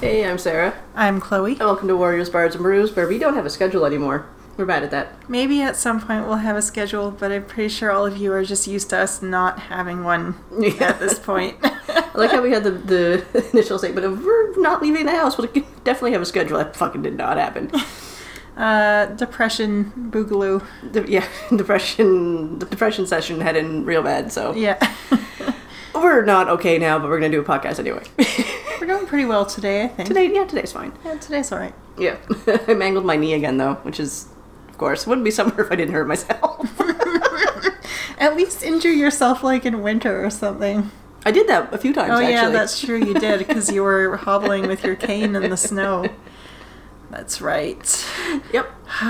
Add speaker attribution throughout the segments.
Speaker 1: Hey, I'm Sarah.
Speaker 2: I'm Chloe.
Speaker 1: And welcome to Warriors, Bards, and Brews, where we don't have a schedule anymore. We're bad at that.
Speaker 2: Maybe at some point we'll have a schedule, but I'm pretty sure all of you are just used to us not having one at this point.
Speaker 1: I like how we had the, the initial statement of we're not leaving the house. We'll definitely have a schedule. That fucking did not happen.
Speaker 2: Uh, depression, boogaloo.
Speaker 1: The, yeah, depression. The depression session had in real bad. So
Speaker 2: Yeah.
Speaker 1: we're not okay now, but we're gonna do a podcast anyway.
Speaker 2: Doing pretty well today, I think.
Speaker 1: Today, yeah, today's fine.
Speaker 2: Yeah, today's alright.
Speaker 1: Yeah, I mangled my knee again though, which is, of course, wouldn't be summer if I didn't hurt myself.
Speaker 2: At least injure yourself like in winter or something.
Speaker 1: I did that a few times.
Speaker 2: Oh,
Speaker 1: actually.
Speaker 2: yeah, that's true. You did because you were hobbling with your cane in the snow. That's right.
Speaker 1: Yep.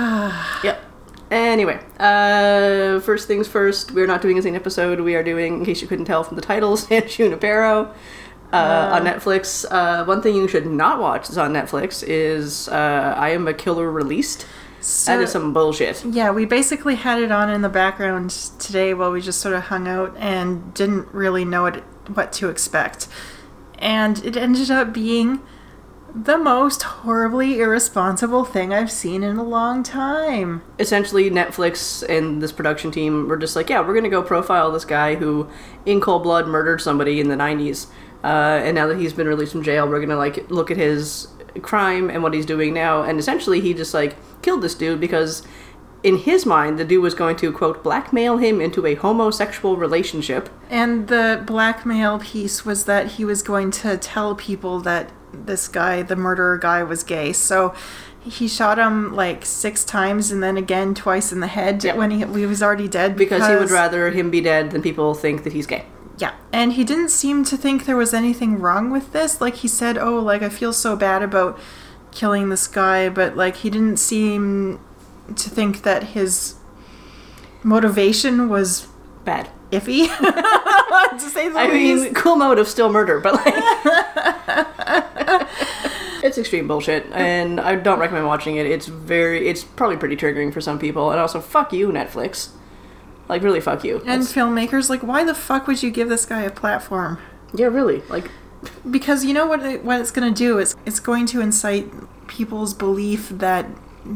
Speaker 1: yep. Anyway, uh, first things first, we're not doing a zine episode. We are doing, in case you couldn't tell from the title, San Junipero uh, on Netflix. Uh, one thing you should not watch is on Netflix is uh, I Am a Killer Released.
Speaker 2: So,
Speaker 1: that is some bullshit.
Speaker 2: Yeah, we basically had it on in the background today while we just sort of hung out and didn't really know what, what to expect. And it ended up being the most horribly irresponsible thing I've seen in a long time.
Speaker 1: Essentially, Netflix and this production team were just like, yeah, we're going to go profile this guy who, in cold blood, murdered somebody in the 90s. Uh, and now that he's been released from jail, we're going to like look at his crime and what he's doing now. And essentially, he just like killed this dude because in his mind, the dude was going to, quote, blackmail him into a homosexual relationship.
Speaker 2: And the blackmail piece was that he was going to tell people that this guy, the murderer guy, was gay. So he shot him like six times and then again twice in the head
Speaker 1: Yeah.
Speaker 2: when he, he was already dead.
Speaker 1: Because he would rather him be dead than people think that he's gay.
Speaker 2: Yeah, and he didn't seem to think there was anything wrong with this. Like he said, "Oh, like I feel so bad about killing this guy," but like he didn't seem to think that his motivation was
Speaker 1: Bad.
Speaker 2: iffy, to say the
Speaker 1: I
Speaker 2: least.
Speaker 1: mean, cool motive, still murder, but like. it's extreme bullshit, and I don't recommend watching it. It's very. It's probably pretty triggering for some people, and also, fuck you, Netflix. Like, really, fuck you.
Speaker 2: and
Speaker 1: That's-
Speaker 2: filmmakers, like, why the fuck would you give this guy a platform?
Speaker 1: yeah, really. Like,
Speaker 2: Because you know what? It, what it's going to do is it's going to incite people's belief that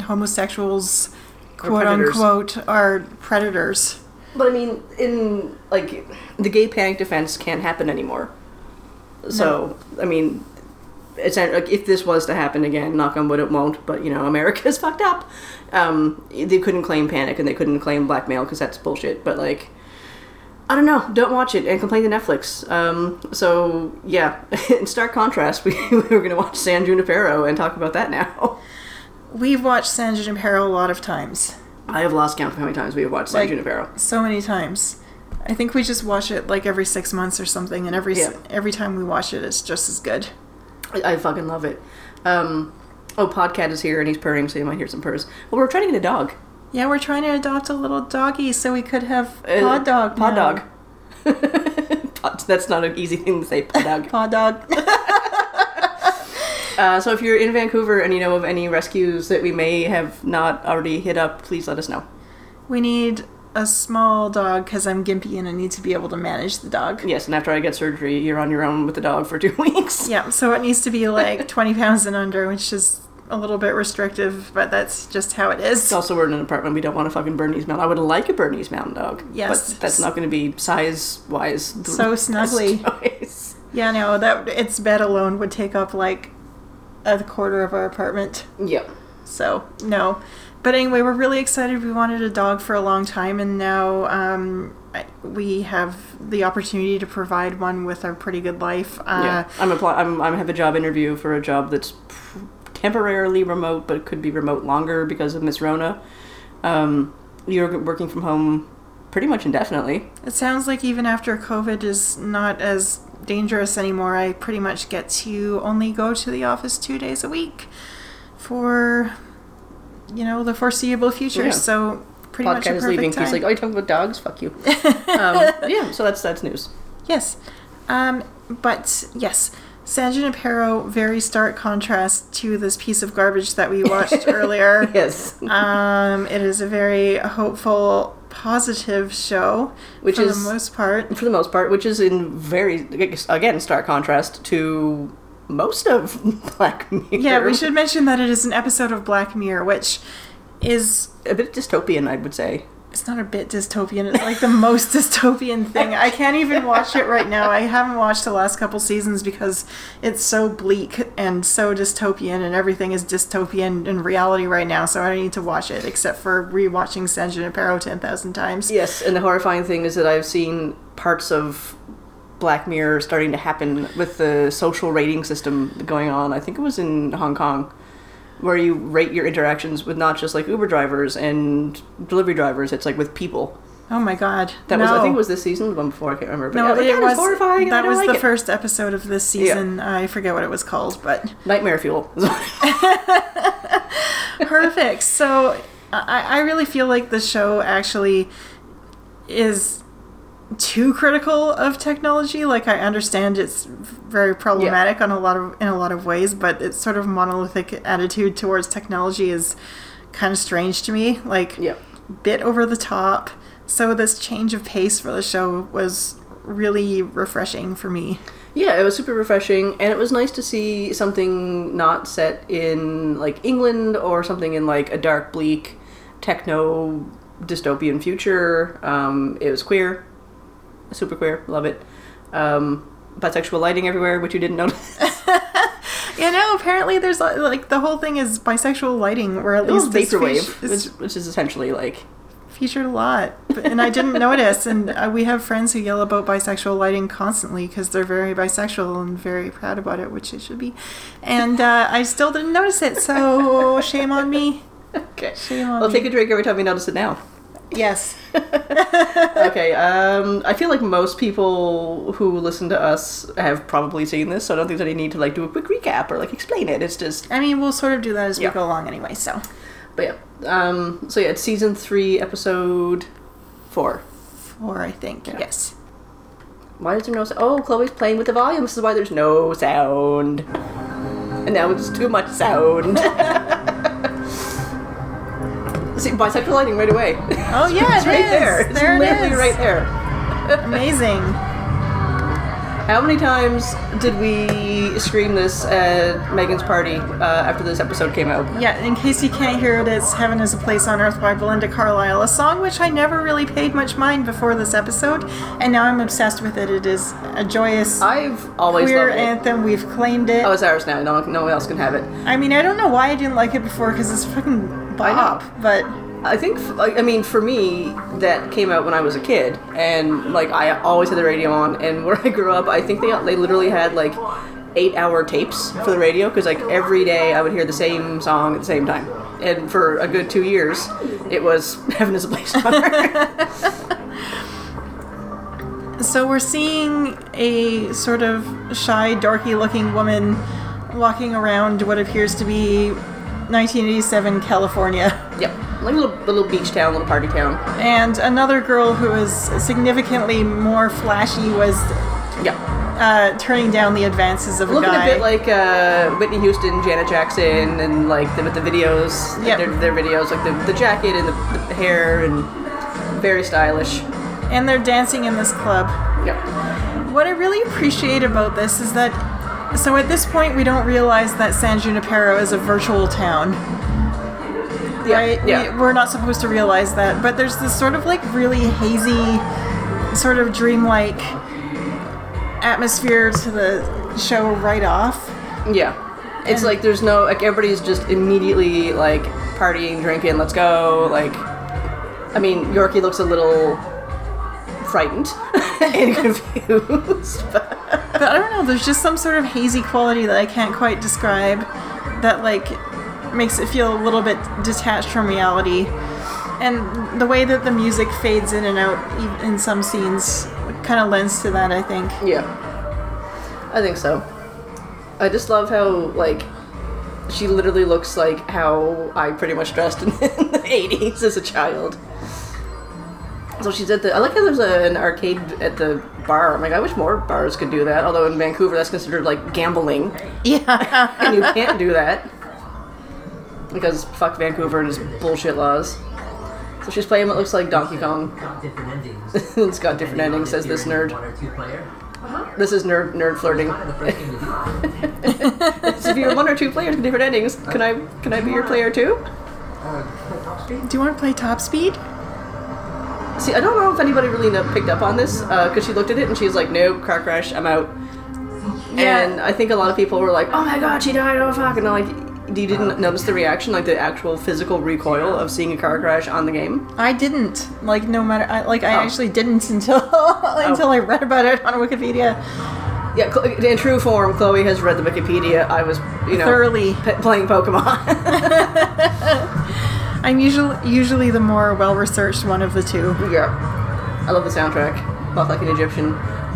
Speaker 2: homosexuals, quote unquote, are predators.
Speaker 1: but I mean, in like the gay panic defense can't happen anymore. So, I mean, like if this was to happen again, knock on wood, it won't. But you know, America's fucked up. Um, they couldn't claim panic and they couldn't claim blackmail because that's bullshit. But like, I don't know. Don't watch it and complain to Netflix. Um, so yeah, in stark contrast, we, we were gonna watch San Junipero and talk about that now.
Speaker 2: We've watched San Junipero a lot of times.
Speaker 1: I have lost count of how many times we have watched San
Speaker 2: Like-
Speaker 1: Junipero.
Speaker 2: So many times. I think we just watch it like every six months or something, and every
Speaker 1: Yeah.
Speaker 2: every time we watch it, it's just as good.
Speaker 1: I, I fucking love it. Um, oh, Podcat is here and he's purring, so you might hear some purrs. Well, we're trying to get a dog.
Speaker 2: Yeah, we're trying to adopt a little doggy so we could have
Speaker 1: Uh,
Speaker 2: pod dog.
Speaker 1: Pod
Speaker 2: now.
Speaker 1: dog. Pod- That's not an easy thing to say, pod dog.
Speaker 2: Pod dog.
Speaker 1: Uh, so if you're in Vancouver and you know of any rescues that we may have not already hit up, please let us know.
Speaker 2: we need a small dog because I'm gimpy and I need to be able to manage the dog.
Speaker 1: Yes, and after I get surgery, you're on your own with the dog for two weeks.
Speaker 2: Yeah, so it needs to be like 20 pounds and under, which is a little bit restrictive, but that's just how it is.
Speaker 1: It's also we're in an apartment. We don't want a fucking Bernese Mountain. I would like a Bernese Mountain Dog.
Speaker 2: Yes.
Speaker 1: but that's not going to be size wise.
Speaker 2: So snuggly. Yeah, no, that its bed alone would take up like a quarter of our apartment.
Speaker 1: Yep.
Speaker 2: So no, but anyway, we're really excited. We wanted a dog for a long time, and now um, we have the opportunity to provide one with a pretty good life. Uh,
Speaker 1: yeah, I'm apply. I'm I have a job interview for a job that's temporarily remote, but could be remote longer because of Miss Rona. Um, you're working from home pretty much indefinitely.
Speaker 2: It sounds like even after COVID is not as dangerous anymore, I pretty much get to only go to the office two days a week for you know the foreseeable future.
Speaker 1: Yeah.
Speaker 2: So pretty much a
Speaker 1: Podcat is leaving.
Speaker 2: time.
Speaker 1: He's like, "Oh, you talking about dogs? Fuck you." um, yeah, so that's that's news.
Speaker 2: Yes. Um, but yes, San Junipero, very stark contrast to this piece of garbage that we watched earlier.
Speaker 1: Yes,
Speaker 2: Um, it is a very hopeful, positive show,
Speaker 1: Which
Speaker 2: for
Speaker 1: is-
Speaker 2: the most part.
Speaker 1: for the most part, which is in very again stark contrast to most of Black Mirror.
Speaker 2: Yeah, we should mention that it is an episode of Black Mirror, which is
Speaker 1: a bit dystopian, I would say.
Speaker 2: it's not a bit dystopian. It's like the most dystopian thing. I can't even watch it right now. I haven't watched the last couple seasons because it's so bleak and so dystopian, and everything is dystopian in reality right now. So I don't need to watch it except for rewatching San Junipero ten thousand times.
Speaker 1: Yes, and the horrifying thing is that I've seen parts of Black Mirror starting to happen with the social rating system going on. I think it was in Hong Kong, where you rate your interactions with not just like Uber drivers and delivery drivers. It's like with people.
Speaker 2: Oh my god,
Speaker 1: That was I think it was this season, the one before I can't remember. But
Speaker 2: No,
Speaker 1: yeah, like,
Speaker 2: it was
Speaker 1: horrifying.
Speaker 2: That was
Speaker 1: like
Speaker 2: the
Speaker 1: it.
Speaker 2: first episode of this season. I forget what it was called, but
Speaker 1: Nightmare Fuel.
Speaker 2: perfect. So I, I really feel like the show actually is too critical of technology. Like I understand it's very problematic on a lot of in a lot of ways, but its sort of monolithic attitude towards technology is kind of strange to me. Like
Speaker 1: yeah.
Speaker 2: bit over the top. So this change of pace for the show was really refreshing for me.
Speaker 1: Yeah, it was super refreshing, and it was nice to see something not set in like England or something in like a dark, bleak, techno dystopian future. Um, it was queer, super queer, love it. Um, bisexual lighting everywhere, which you didn't notice.
Speaker 2: You know, apparently there's uh, like the whole thing is bisexual lighting, or at
Speaker 1: It
Speaker 2: least
Speaker 1: vaporwave,
Speaker 2: fe-
Speaker 1: which, which is essentially like
Speaker 2: featured a lot, but, and I didn't notice. And uh, we have friends who yell about bisexual lighting constantly because they're very bisexual and very proud about it, which they should be. And uh, I still didn't notice it, so shame on me.
Speaker 1: okay.
Speaker 2: Shame on
Speaker 1: I'll
Speaker 2: me.
Speaker 1: take a drink every time you notice it now.
Speaker 2: Yes.
Speaker 1: okay, um, I feel like most people who listen to us have probably seen this, so I don't think that I need to like do a quick recap or like explain it. It's just
Speaker 2: I mean, we'll sort of do that as
Speaker 1: Yeah.
Speaker 2: we go along anyway. So
Speaker 1: But yeah, um, so yeah, it's season three, episode four.
Speaker 2: four, I think.
Speaker 1: Yeah.
Speaker 2: Yes.
Speaker 1: Why is there no? Oh, Chloe's playing with the volume. This is why there's no sound. And now it's too much sound. See, bisexual lighting right away.
Speaker 2: Oh yeah,
Speaker 1: it's
Speaker 2: it
Speaker 1: right
Speaker 2: is.
Speaker 1: there. It's
Speaker 2: There
Speaker 1: literally
Speaker 2: is.
Speaker 1: right there.
Speaker 2: Amazing.
Speaker 1: How many times did we scream this at Megan's party uh, after this episode came out?
Speaker 2: Yeah, in case you can't hear it, it's Heaven is a Place on Earth by Belinda Carlisle, a song which I never really paid much mind before this episode, and now I'm obsessed with it. It is a joyous
Speaker 1: I've always
Speaker 2: queer
Speaker 1: loved it.
Speaker 2: anthem. We've claimed it.
Speaker 1: Oh, it's ours now. No, no one else can have it.
Speaker 2: I mean, I don't know why I didn't like it before because it's fucking bop, but
Speaker 1: I think, like, I mean, for me, that came out when I was a kid, and like I always had the radio on. And where I grew up, I think they they literally had like eight-hour tapes for the radio because like every day I would hear the same song at the same time. And for a good two years, it was "Heaven Is a Place on Earth."
Speaker 2: so we're seeing a sort of shy, dorky looking woman walking around what appears to be 1987 California.
Speaker 1: yep, like a little, little beach town, little party town.
Speaker 2: And another girl who is significantly more flashy was
Speaker 1: Yeah,
Speaker 2: uh, turning down the advances of a guy.
Speaker 1: looking a bit like uh, Whitney Houston, Janet Jackson, and like the, with the videos,
Speaker 2: Yep.
Speaker 1: their, their videos, like the, the jacket and the, the hair, and very stylish.
Speaker 2: and they're dancing in this club.
Speaker 1: Yep.
Speaker 2: What I really appreciate about this is that, so at this point, we don't realize that San Junipero is a virtual town.
Speaker 1: Yeah,
Speaker 2: Right?
Speaker 1: yeah.
Speaker 2: We, we're not supposed to realize that, but there's this sort of like really hazy, sort of dreamlike atmosphere to the show right off.
Speaker 1: Yeah. It's
Speaker 2: And-
Speaker 1: like there's no like everybody's just immediately like partying, drinking, let's go. Like I mean, Yorkie looks a little frightened and confused. But
Speaker 2: But I don't know, there's just some sort of hazy quality that I can't quite describe that like makes it feel a little bit detached from reality. And the way that the music fades in and out in some scenes kind of lends to that, I think.
Speaker 1: yeah. I think so. I just love how like she literally looks like how I pretty much dressed in the 80s as a child. So she's at the. I like how there's a, an arcade at the bar. I'm like, I wish more bars could do that. Although in Vancouver, that's considered like gambling.
Speaker 2: Yeah.
Speaker 1: and you can't do that because fuck Vancouver and his bullshit laws. So she's playing what looks like Donkey Kong.
Speaker 3: Got different endings.
Speaker 1: it's got different endings, says this nerd.
Speaker 3: One or two player.
Speaker 1: This is nerd nerd flirting. so if you're one or two players with different endings, can I can I be your player too?
Speaker 2: Do you want to play Top Speed?
Speaker 1: See, I don't know if anybody really know, picked up on this uh, because she looked at it and she's like, "Nope, car crash, I'm out." Yeah. And I think a lot of people were like, "Oh my god, she died! Oh fuck!" And like, you didn't notice the reaction, like the actual physical recoil of seeing a car crash on the game?
Speaker 2: I didn't. Like no matter, I, like I
Speaker 1: Oh.
Speaker 2: actually didn't until oh. until I read about it on Wikipedia.
Speaker 1: Yeah, in true form, Chloe has read the Wikipedia. I was, you know,
Speaker 2: Thoroughly.
Speaker 1: p- playing Pokemon.
Speaker 2: I'm usually usually the more well researched one of the two.
Speaker 1: yeah, I love the soundtrack. Walk like an Egyptian.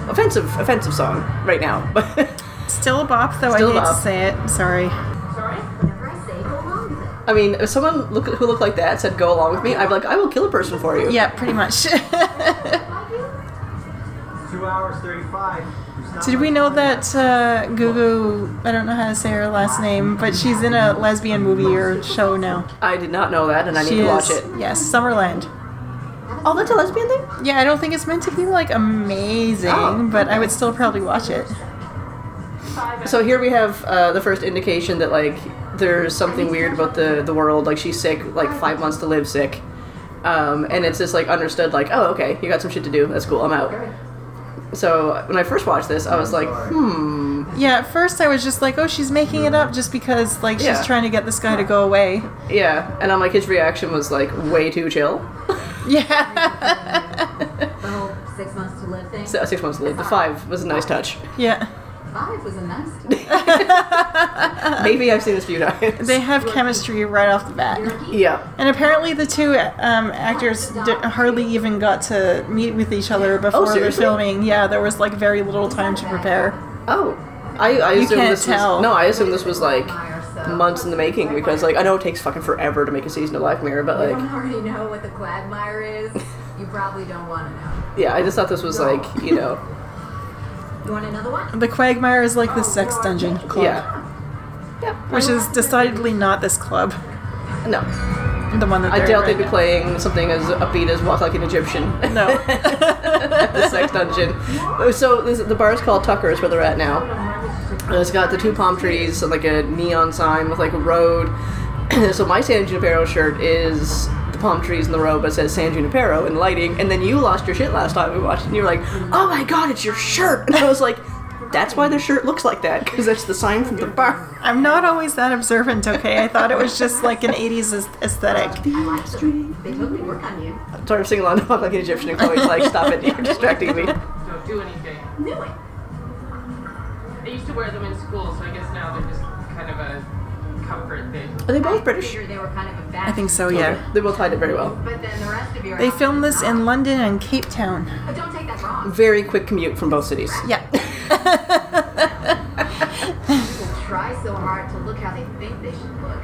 Speaker 1: Offensive, offensive song right now, but
Speaker 2: Still a bop, though.
Speaker 1: Still
Speaker 2: I
Speaker 1: a
Speaker 2: hate
Speaker 1: bop.
Speaker 2: to say it. Sorry.
Speaker 3: Sorry, whenever I say go along with it.
Speaker 1: I mean, if someone look, who looked like that said "Go along with me," I'd be like, "I will kill a person for you."
Speaker 2: Yeah, pretty much.
Speaker 4: Two hours thirty-five.
Speaker 2: Did we know that uh, Gugu? I don't know how to say her last name, but she's in a lesbian movie or show now.
Speaker 1: I did not know that, and I need
Speaker 2: she
Speaker 1: to
Speaker 2: is.
Speaker 1: watch it.
Speaker 2: Yes, Summerland.
Speaker 1: Oh, that's a lesbian thing.
Speaker 2: Yeah, I don't think it's meant to be like amazing,
Speaker 1: Oh,
Speaker 2: but I would still probably watch it.
Speaker 1: So here we have uh, the first indication that like there's something weird about the the world. Like she's sick, like five months to live sick, um, and it's just like understood. Like, oh, okay, you got some shit to do. That's cool. I'm out. So when I first watched this, I was like, hmm,
Speaker 2: Yeah, at first I was just like, oh, she's making it up just because like she's
Speaker 1: Yeah.
Speaker 2: trying to get this guy to go away.
Speaker 1: yeah. And I'm like, his reaction was like way too chill.
Speaker 2: Yeah.
Speaker 3: The whole six months to live thing.
Speaker 1: So, six months to live. The five was a nice touch.
Speaker 2: yeah.
Speaker 3: Five was a nice touch.
Speaker 1: Maybe I've seen this a few times.
Speaker 2: They have chemistry right off the bat.
Speaker 1: yeah.
Speaker 2: And apparently the two um, actors di- hardly even got to meet with each other before the
Speaker 1: Oh, seriously?
Speaker 2: filming. Yeah, there was like very little time to prepare.
Speaker 1: Oh, I I
Speaker 2: You
Speaker 1: assume
Speaker 2: can't
Speaker 1: this
Speaker 2: tell.
Speaker 1: was no. I assume this was like months in the making because like I know it takes fucking forever to make a season of Black Mirror, but
Speaker 3: You
Speaker 1: like
Speaker 3: don't already know what the quagmire is. You probably don't want to know.
Speaker 1: yeah, I just thought this was like you know
Speaker 3: You want another one?
Speaker 2: The Quagmire is like the oh, sex dungeon club,
Speaker 1: yeah yeah
Speaker 2: which is decidedly not this club.
Speaker 1: no.
Speaker 2: The one that
Speaker 1: I doubt
Speaker 2: in
Speaker 1: they'd be
Speaker 2: right
Speaker 1: playing something as upbeat as Walk Like an Egyptian.
Speaker 2: No.
Speaker 1: at the sex dungeon. So this, the bar is called Tucker's where they're at now. And it's got the two palm trees and like a neon sign with like a road. so my San Junipero shirt is the palm trees in the road, but it says San Junipero in lighting. And then you lost your shit last time we watched, and you were like, "Oh my god, it's your shirt!" And I was like, "That's why the shirt looks like that because that's the sign from the bar."
Speaker 2: I'm not always that observant, okay? I thought it was just like an 80s aesthetic.
Speaker 3: I like them. They totally work on you.
Speaker 1: Started singing along to Walk Like an Egyptian, and Chloe's like, "Stop it, you're distracting me."
Speaker 5: don't do anything.
Speaker 3: Knew it.
Speaker 5: I used to wear them in school, so I guess now they're just kind of a comfort thing.
Speaker 1: Are they both
Speaker 3: I
Speaker 1: British?
Speaker 3: they were kind of a.
Speaker 2: I think so, yeah.
Speaker 1: They both hide it very well.
Speaker 3: But then the rest of your
Speaker 2: They filmed this in. London and Cape Town.
Speaker 3: But don't take that wrong.
Speaker 1: Very quick commute from both cities.
Speaker 2: Yeah.
Speaker 3: People try so hard to look how they think they should look.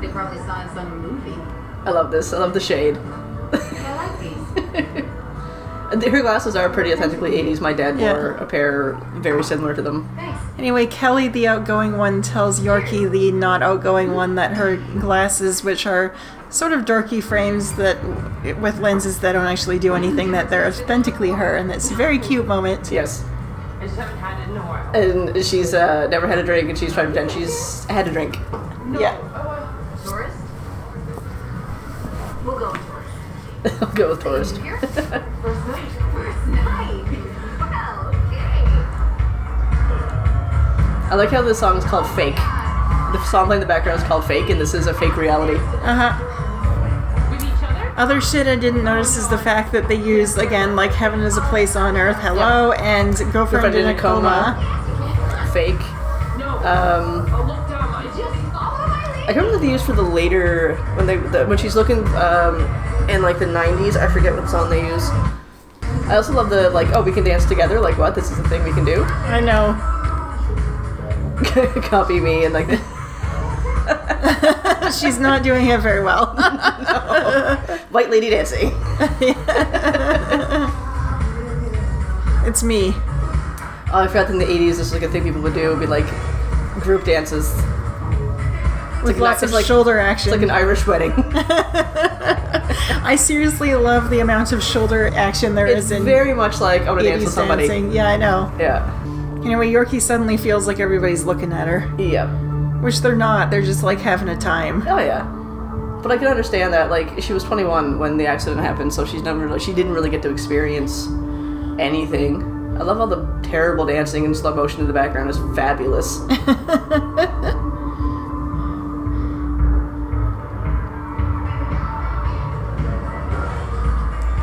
Speaker 3: They probably saw in some movie.
Speaker 1: I love this. I love the shade.
Speaker 3: I like these.
Speaker 1: And Her glasses are pretty authentically 80s. My dad
Speaker 2: Yeah.
Speaker 1: wore a pair very similar to them.
Speaker 3: Thanks.
Speaker 2: Anyway, Kelly, the outgoing one, tells Yorkie, the not outgoing one, that her glasses, which are sort of dorky frames that with lenses that don't actually do anything, that they're authentically her, and it's a very cute moment.
Speaker 1: Yes.
Speaker 5: I just haven't had it in a while.
Speaker 1: And she's uh, never had a drink, and she's trying to pretend she's had a drink.
Speaker 2: Yeah.
Speaker 3: Tourist? We'll go with tourist.
Speaker 1: I'll go with tourist. I like how this song is called Fake. The song playing in the background is called Fake, and this is a fake reality.
Speaker 2: Uh huh.
Speaker 5: Other?
Speaker 2: Other shit I didn't notice is the fact that they use, again, like Heaven is a Place on Earth, Hello, and Girlfriend in a Coma.
Speaker 1: Fake.
Speaker 5: No.
Speaker 1: Um,
Speaker 5: oh, look dumb. I just.
Speaker 1: I don't know what they used for the later when they the, when she's looking um, in like the '90s. I forget what song they use. I also love the like, oh, we can dance together. Like, what? This is a thing we can do.
Speaker 2: I know.
Speaker 1: Copy me and like.
Speaker 2: She's not doing it very well.
Speaker 1: White lady dancing.
Speaker 2: it's me.
Speaker 1: Oh, I forgot that in the 80s, this was like a thing people would do. Would be like group dances.
Speaker 2: With
Speaker 1: like-
Speaker 2: lots of
Speaker 1: like-
Speaker 2: shoulder
Speaker 1: It's
Speaker 2: action.
Speaker 1: like an Irish wedding.
Speaker 2: I seriously love the amount of shoulder action there is
Speaker 1: It's
Speaker 2: in
Speaker 1: very much like I want to dance with somebody.
Speaker 2: dancing. Yeah, I know.
Speaker 1: Yeah.
Speaker 2: Anyway, Yorkie suddenly feels like everybody's looking at her,
Speaker 1: Yeah.
Speaker 2: which they're not. They're just like having a time.
Speaker 1: Oh yeah. But I can understand that. Like she was 21 when the accident happened, so she's never she didn't really get to experience anything. I love all the terrible dancing and slow motion in the background. It's fabulous.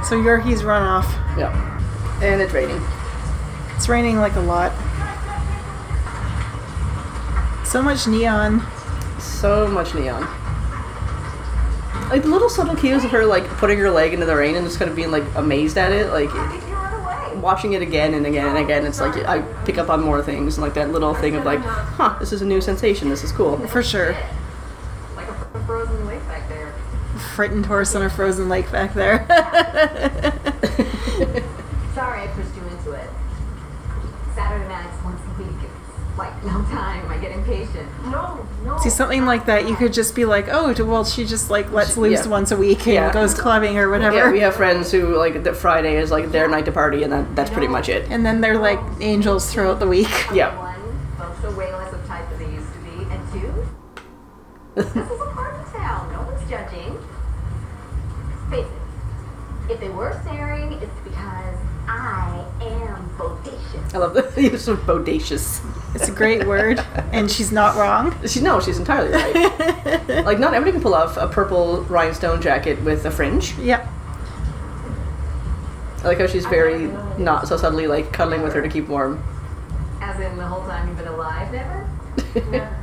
Speaker 2: So Yorkie's run off.
Speaker 1: yeah. And it's raining.
Speaker 2: It's raining like a lot. So much neon.
Speaker 1: So much neon. Like the little subtle cues of her like putting her leg into the rain and just kind of being like amazed at it, like watching it again and again and again. It's like I pick up on more things and like that little thing of like, huh, this is a new sensation. This is cool.
Speaker 2: For sure.
Speaker 3: Like a frozen lake back there.
Speaker 2: Frightened horse on a frozen lake back there.
Speaker 3: Sorry I pushed you into it. Saturday nights once a week. It's like no time. I get impatient.
Speaker 5: No, no.
Speaker 2: See, something like that, you could just be like, oh, well, she just like lets loose
Speaker 1: Yeah.
Speaker 2: once a week and
Speaker 1: Yeah.
Speaker 2: goes clubbing or whatever.
Speaker 1: Yeah, we have friends who like that Friday is like their night to party, and that, that's pretty much it.
Speaker 2: and then they're like oh. angels throughout the week.
Speaker 1: Yeah.
Speaker 3: One, folks are way less uptight than they used to be. And two, this is a party town. No one's judging. Face it. If they were staring, it's because I am bodacious.
Speaker 1: I love the use of bodacious.
Speaker 2: It's a great word, and she's not wrong.
Speaker 1: She no, she's entirely right. like not everybody can pull off a purple rhinestone jacket with a fringe.
Speaker 2: Yep.
Speaker 1: I like how she's very not so subtly like cuddling with her to keep warm.
Speaker 3: As in the whole time you've been alive, never?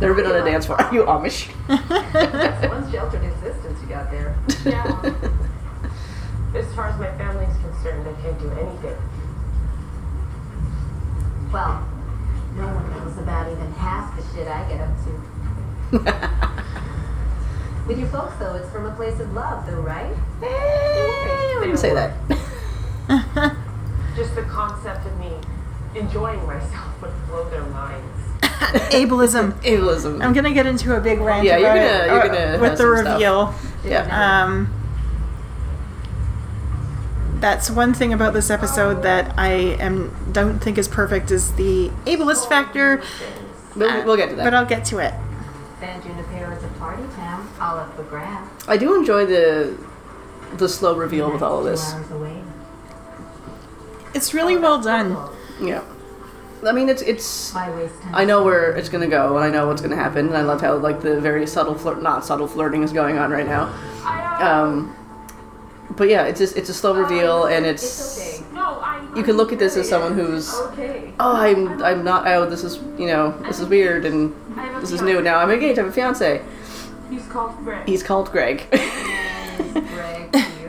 Speaker 1: Never never been on a dance floor. Are you Amish?
Speaker 3: One sheltered existence you got there.
Speaker 5: Yeah. as far as my family's concerned, I can't do anything.
Speaker 3: Well, no one knows about even half the shit I get up to. With your folks, though, it's from a place of love, though, right?
Speaker 1: Eh, I wouldn't say that.
Speaker 5: Just the concept of me enjoying myself would blow their minds.
Speaker 2: Ableism.
Speaker 1: Ableism.
Speaker 2: I'm gonna get into a big rant
Speaker 1: Yeah, you're
Speaker 2: about
Speaker 1: gonna-
Speaker 2: it,
Speaker 1: you're
Speaker 2: uh,
Speaker 1: gonna
Speaker 2: with the
Speaker 1: some stuff.
Speaker 2: reveal.
Speaker 1: yeah.
Speaker 2: Um, that's one thing about this episode that I am don't think is perfect is the ableist factor.
Speaker 1: We'll, we'll get to that.
Speaker 2: But I'll get to it.
Speaker 3: San Junipero is a party town, all up for grabs.
Speaker 1: I do enjoy the the slow reveal with all of this.
Speaker 2: It's really well done.
Speaker 1: Yeah. I mean, it's it's.
Speaker 3: Why waste time?
Speaker 1: I know where it's gonna go, and I know what's gonna happen, and I love how like the very subtle flirt, not subtle flirting, is going on right now. Um, but yeah, it's just it's a slow reveal, and it's.
Speaker 3: It's okay.
Speaker 5: No, I.
Speaker 1: You can look at this as someone who's
Speaker 5: Okay.
Speaker 1: oh I'm I'm not oh this is you know this is weird and
Speaker 5: I have a
Speaker 1: this is new now I'm engaged I have a fiance
Speaker 5: He's called Greg.
Speaker 1: he's called Greg
Speaker 3: Greg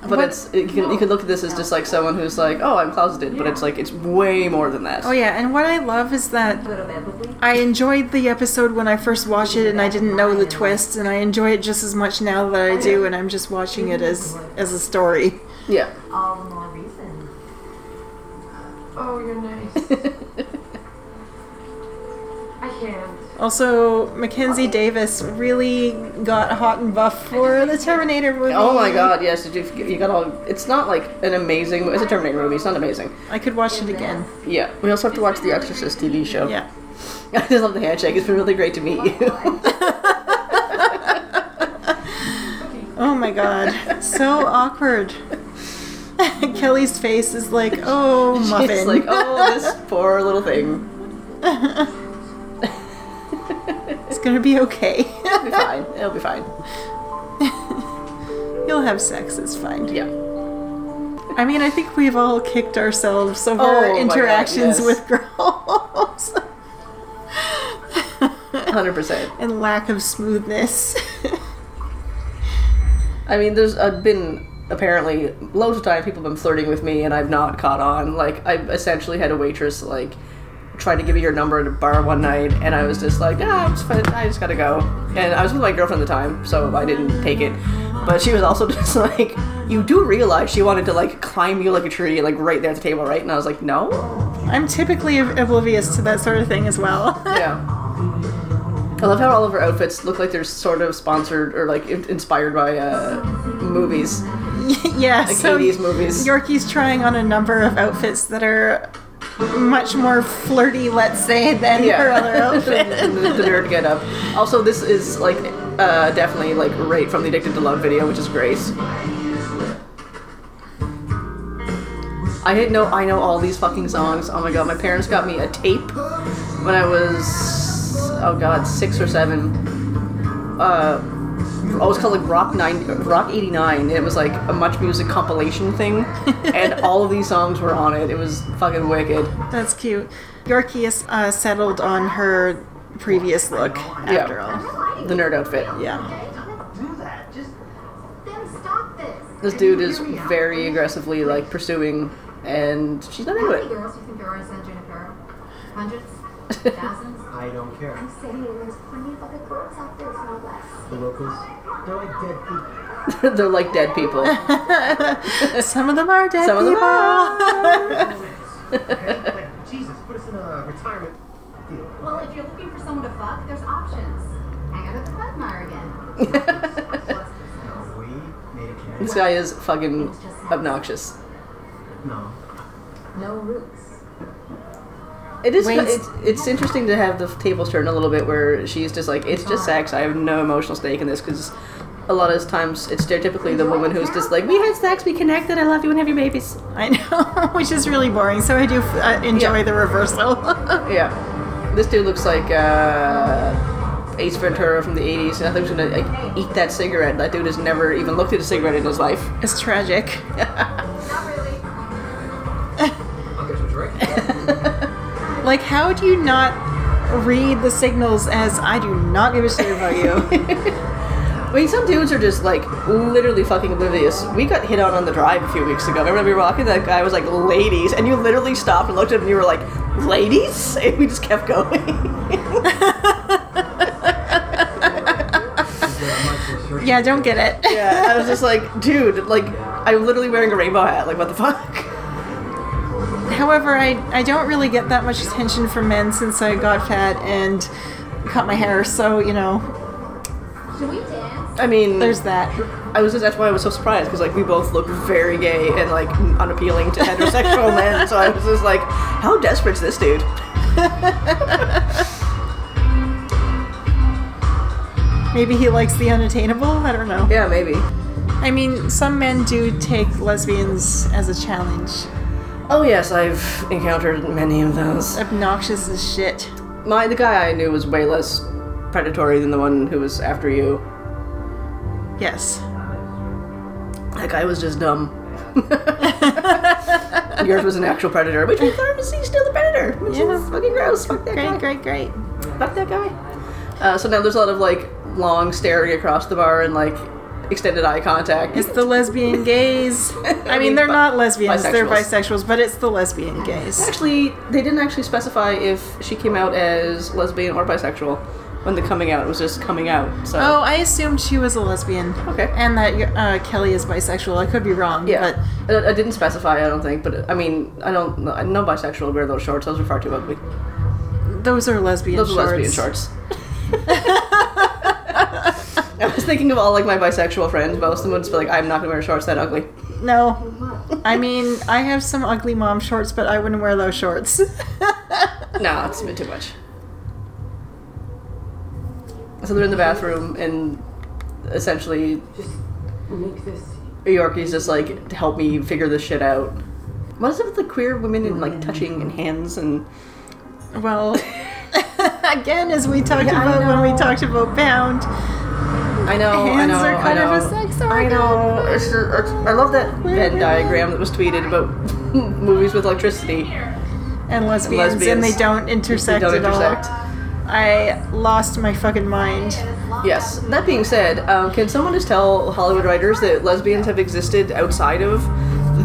Speaker 3: here.
Speaker 1: but it's you can you can look at this as just like someone who's like oh I'm closeted but it's like it's way more than that
Speaker 2: Oh yeah, and what I love is that
Speaker 3: Little bit, but we
Speaker 2: I enjoyed the episode when I first watched it and I didn't know the twists and I enjoy it just as much now that I do and I'm just watching it as as a story.
Speaker 1: yeah
Speaker 3: all the more reason.
Speaker 5: Oh, you're nice. I can't.
Speaker 2: Also, Mackenzie Davis really got hot and buff for the Terminator movie.
Speaker 1: oh my god yes you you got all it's not like an amazing it's a Terminator movie it's not amazing
Speaker 2: I could watch it again.
Speaker 1: yeah we also have to watch the Exorcist TV show
Speaker 2: Yeah.
Speaker 1: I just love the handshake it's been really great to meet you
Speaker 2: Oh my god. So awkward. Kelly's face is like, oh, muffin.
Speaker 1: it's like oh this poor little thing
Speaker 2: it's gonna be okay.
Speaker 1: it'll be fine it'll be fine
Speaker 2: You'll have sex, it's fine.
Speaker 1: yeah
Speaker 2: I mean, I think we've all kicked ourselves over
Speaker 1: Oh my God,
Speaker 2: interactions
Speaker 1: yes.
Speaker 2: with girls.
Speaker 1: hundred percent.
Speaker 2: and lack of smoothness.
Speaker 1: I mean, there's uh, been apparently loads of time people have been flirting with me, and I've not caught on. Like, I essentially had a waitress like trying to give me your number at a bar one night, and I was just like, ah, I'm just fine. I just gotta go. And I was with my girlfriend at the time, so I didn't take it. But she was also just like, you do realize she wanted to like climb you like a tree, like right there at the table, right? And I was like, no.
Speaker 2: I'm typically oblivious to that sort of thing as well.
Speaker 1: Yeah. I love how all of her outfits look like they're sort of sponsored or like inspired by uh, movies,
Speaker 2: yeah,
Speaker 1: like
Speaker 2: so
Speaker 1: 80s movies.
Speaker 2: Yorkie's trying on a number of outfits that are much more flirty, let's say, than her other
Speaker 1: the,
Speaker 2: outfit.
Speaker 1: the nerd get up. Also, this is like uh, definitely like right from the Addicted to Love video, which is great. I didn't know I know all these fucking songs. Oh my god, my parents got me a tape when I was oh god six or seven. Uh, I was called like Rock nine, Rock eighty nine. and It was like a much music compilation thing, and all of these songs were on it. It was fucking wicked.
Speaker 2: That's cute. Yorkie is uh, settled on her previous look after all.
Speaker 1: The nerd outfit.
Speaker 2: Yeah.
Speaker 4: Do that. Just
Speaker 3: Then stop this.
Speaker 1: This dude is very aggressively like pursuing, and she's not
Speaker 3: How
Speaker 1: into
Speaker 3: many
Speaker 1: it.
Speaker 3: girls do you think there are in San Junipero? Hundreds? Thousands?
Speaker 4: I don't care.
Speaker 3: I'm saying there's plenty of other girls out there, it's not less.
Speaker 4: The locals, they're like dead people.
Speaker 1: They're like dead people.
Speaker 2: Some of them are dead
Speaker 1: Some of them
Speaker 2: people.
Speaker 1: are.
Speaker 4: Okay? Like, Jesus, put us in a retirement deal.
Speaker 3: Well, if you're looking for someone to fuck, there's options. Hang out at the Quagmire again.
Speaker 4: We made a
Speaker 1: This guy is fucking obnoxious.
Speaker 4: No.
Speaker 3: No roots.
Speaker 1: It is.
Speaker 2: Wait.
Speaker 1: It's, it's interesting to have the tables turn a little bit where she's just like, it's just sex. I have no emotional stake in this because a lot of times it's stereotypically the woman who's just like, we had sex, we connected, I love you, and have your babies.
Speaker 2: I know, which is really boring. So I do uh, enjoy
Speaker 1: Yeah.
Speaker 2: the reversal.
Speaker 1: Yeah. This dude looks like uh, Ace Ventura from the 80s, and I think he's gonna like, eat that cigarette. That dude has never even looked at a cigarette in his life.
Speaker 2: it's tragic.
Speaker 3: Not really.
Speaker 4: I'll get you a drink.
Speaker 2: Like, how do you not read the signals as I do not give a shit about you?
Speaker 1: I mean, some dudes are just like literally fucking oblivious. We got hit on on the drive a few weeks ago. Remember we were walking? That guy was like, "Ladies," and you literally stopped and looked at him, and you were like, "Ladies," and we just kept going.
Speaker 2: yeah, don't get it.
Speaker 1: yeah, I was just like, "Dude, like, I'm literally wearing a rainbow hat. Like, what the fuck?"
Speaker 2: However, I, I don't really get that much attention from men since I got fat and cut my hair, so, you know,
Speaker 3: Should we dance?
Speaker 1: I mean,
Speaker 2: there's that.
Speaker 1: I was just that's why I was so surprised because like we both look very gay and like unappealing to heterosexual men. So I was just like, how desperate's this dude?
Speaker 2: Maybe he likes the unattainable? I don't know.
Speaker 1: Yeah, maybe.
Speaker 2: I mean, some men do take lesbians as a challenge.
Speaker 1: Oh yes, I've encountered many of those.
Speaker 2: Obnoxious as shit.
Speaker 1: My the guy I knew was way less predatory than the one who was after you.
Speaker 2: Yes.
Speaker 1: That guy was just dumb. Yours was an actual predator, which we learned is he's still a predator, which
Speaker 2: Yeah.
Speaker 1: is fucking gross. Fuck that guy.
Speaker 2: Great, great, great.
Speaker 1: Fuck that guy. Uh, so now there's a lot of like long staring across the bar and like extended eye contact.
Speaker 2: It's the lesbian gays. I mean, they're
Speaker 1: bi-
Speaker 2: not lesbians, they're
Speaker 1: bisexuals.
Speaker 2: bisexuals, but it's the lesbian gays.
Speaker 1: Actually, they didn't actually specify if she came out as lesbian or bisexual when the coming out. It was just coming out. So
Speaker 2: Oh, I assumed she was a lesbian.
Speaker 1: Okay.
Speaker 2: And that uh, Kelly is bisexual. I could be wrong.
Speaker 1: yeah,
Speaker 2: But
Speaker 1: I, I didn't specify. I don't think, but I mean, I don't. know- No bisexual wear those shorts. Those are far too ugly.
Speaker 2: those are lesbian
Speaker 1: Those
Speaker 2: shorts.
Speaker 1: are lesbian shorts. I was thinking of all like my bisexual friends. Most of them would just be like, "I'm not gonna wear shorts that ugly."
Speaker 2: No. I mean, I have some ugly mom shorts, but I wouldn't wear those shorts.
Speaker 1: No, it's a bit too much. So they're in the bathroom, and essentially, Just
Speaker 5: Make this.
Speaker 1: Yorkie's just like, "Help me figure this shit out." What is it with the queer women and like touching and hands and?
Speaker 2: well, again, as we talked
Speaker 1: Yeah, I
Speaker 2: about when we talked about Bound,
Speaker 1: I know, I know,
Speaker 2: are kind
Speaker 1: I
Speaker 2: of
Speaker 1: know.
Speaker 2: a sex
Speaker 1: I know. It's, it's, I love that Venn diagram that was tweeted about movies with electricity.
Speaker 2: and lesbians, and
Speaker 1: lesbians.
Speaker 2: they don't intersect
Speaker 1: don't
Speaker 2: at
Speaker 1: intersect.
Speaker 2: all. I lost my fucking mind.
Speaker 1: Yes. That being said, um, can someone just tell Hollywood writers that lesbians have existed outside of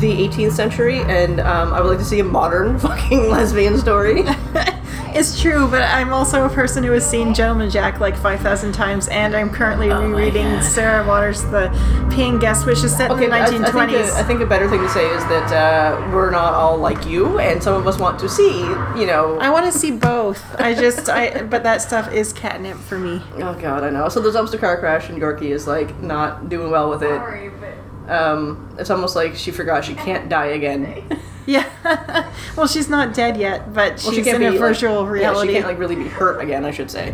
Speaker 1: the 18th century, and um, I would like to see a modern fucking lesbian story.
Speaker 2: It's true, but I'm also a person who has seen Gentleman Jack like 5,000 times, and I'm currently
Speaker 1: Oh
Speaker 2: rereading Sarah Waters' The Paying Guest, which is set
Speaker 1: Okay,
Speaker 2: in the
Speaker 1: I, I, think a, I think a better thing to say is that uh, we're not all like you, and some of us want to see, you know.
Speaker 2: I want to see both. I just, I, but that stuff is catnip for me.
Speaker 1: oh God, I know. So the dumpster car crash, and Yorkie is like not doing well with it.
Speaker 3: Sorry, but
Speaker 1: Um, it's almost like she forgot she can't die again.
Speaker 2: Yeah. well, she's not dead yet, but
Speaker 1: Well,
Speaker 2: she's
Speaker 1: she
Speaker 2: in a
Speaker 1: be, like-
Speaker 2: virtual
Speaker 1: Yeah,
Speaker 2: reality.
Speaker 1: she can't like really be hurt again. I should say.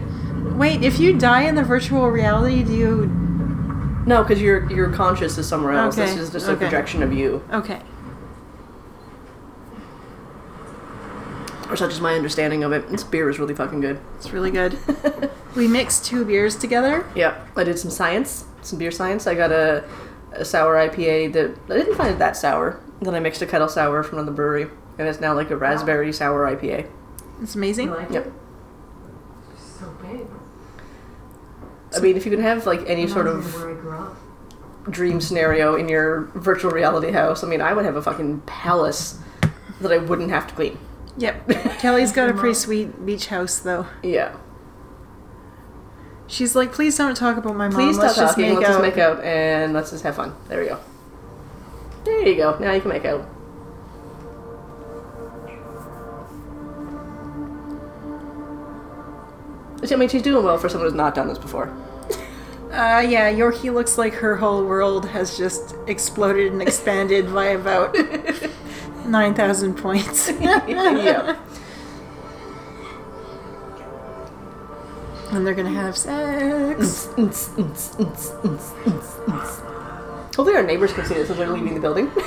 Speaker 2: Wait, if you die in the virtual reality, do you?
Speaker 1: No, because your your conscious is somewhere else. This is just a
Speaker 2: okay.
Speaker 1: projection of you,
Speaker 2: Okay.
Speaker 1: or such is my understanding of it. This beer is really fucking good.
Speaker 2: It's really good. we mixed two beers together.
Speaker 1: Yep, I did some science, some beer science. I got a, a sour IPA that I didn't find it that sour. Then I mixed a kettle sour from the brewery, and it's now like a raspberry sour IPA.
Speaker 2: It's amazing.
Speaker 5: You like
Speaker 1: Yep.
Speaker 5: it? So big.
Speaker 1: I mean, if you can have like any sort of
Speaker 3: where I grew up.
Speaker 1: dream scenario in your virtual reality house, I mean, I would have a fucking palace that I wouldn't have to clean.
Speaker 2: Yep. Kelly's got a pretty sweet beach house, though.
Speaker 1: Yeah.
Speaker 2: She's like, please don't talk about my mom.
Speaker 1: Please
Speaker 2: Let's
Speaker 1: stop
Speaker 2: just
Speaker 1: talking.
Speaker 2: make
Speaker 1: Let's
Speaker 2: out.
Speaker 1: just make out and let's just have fun. There we go. There you go. Now you can make out. I mean, she's doing well for someone who's not done this before.
Speaker 2: Uh, yeah, Yorkie looks like her whole world has just exploded and expanded by about 9,000 points.
Speaker 1: yeah.
Speaker 2: And they're gonna have sex.
Speaker 1: Hopefully our neighbors can see this as they're leaving the building.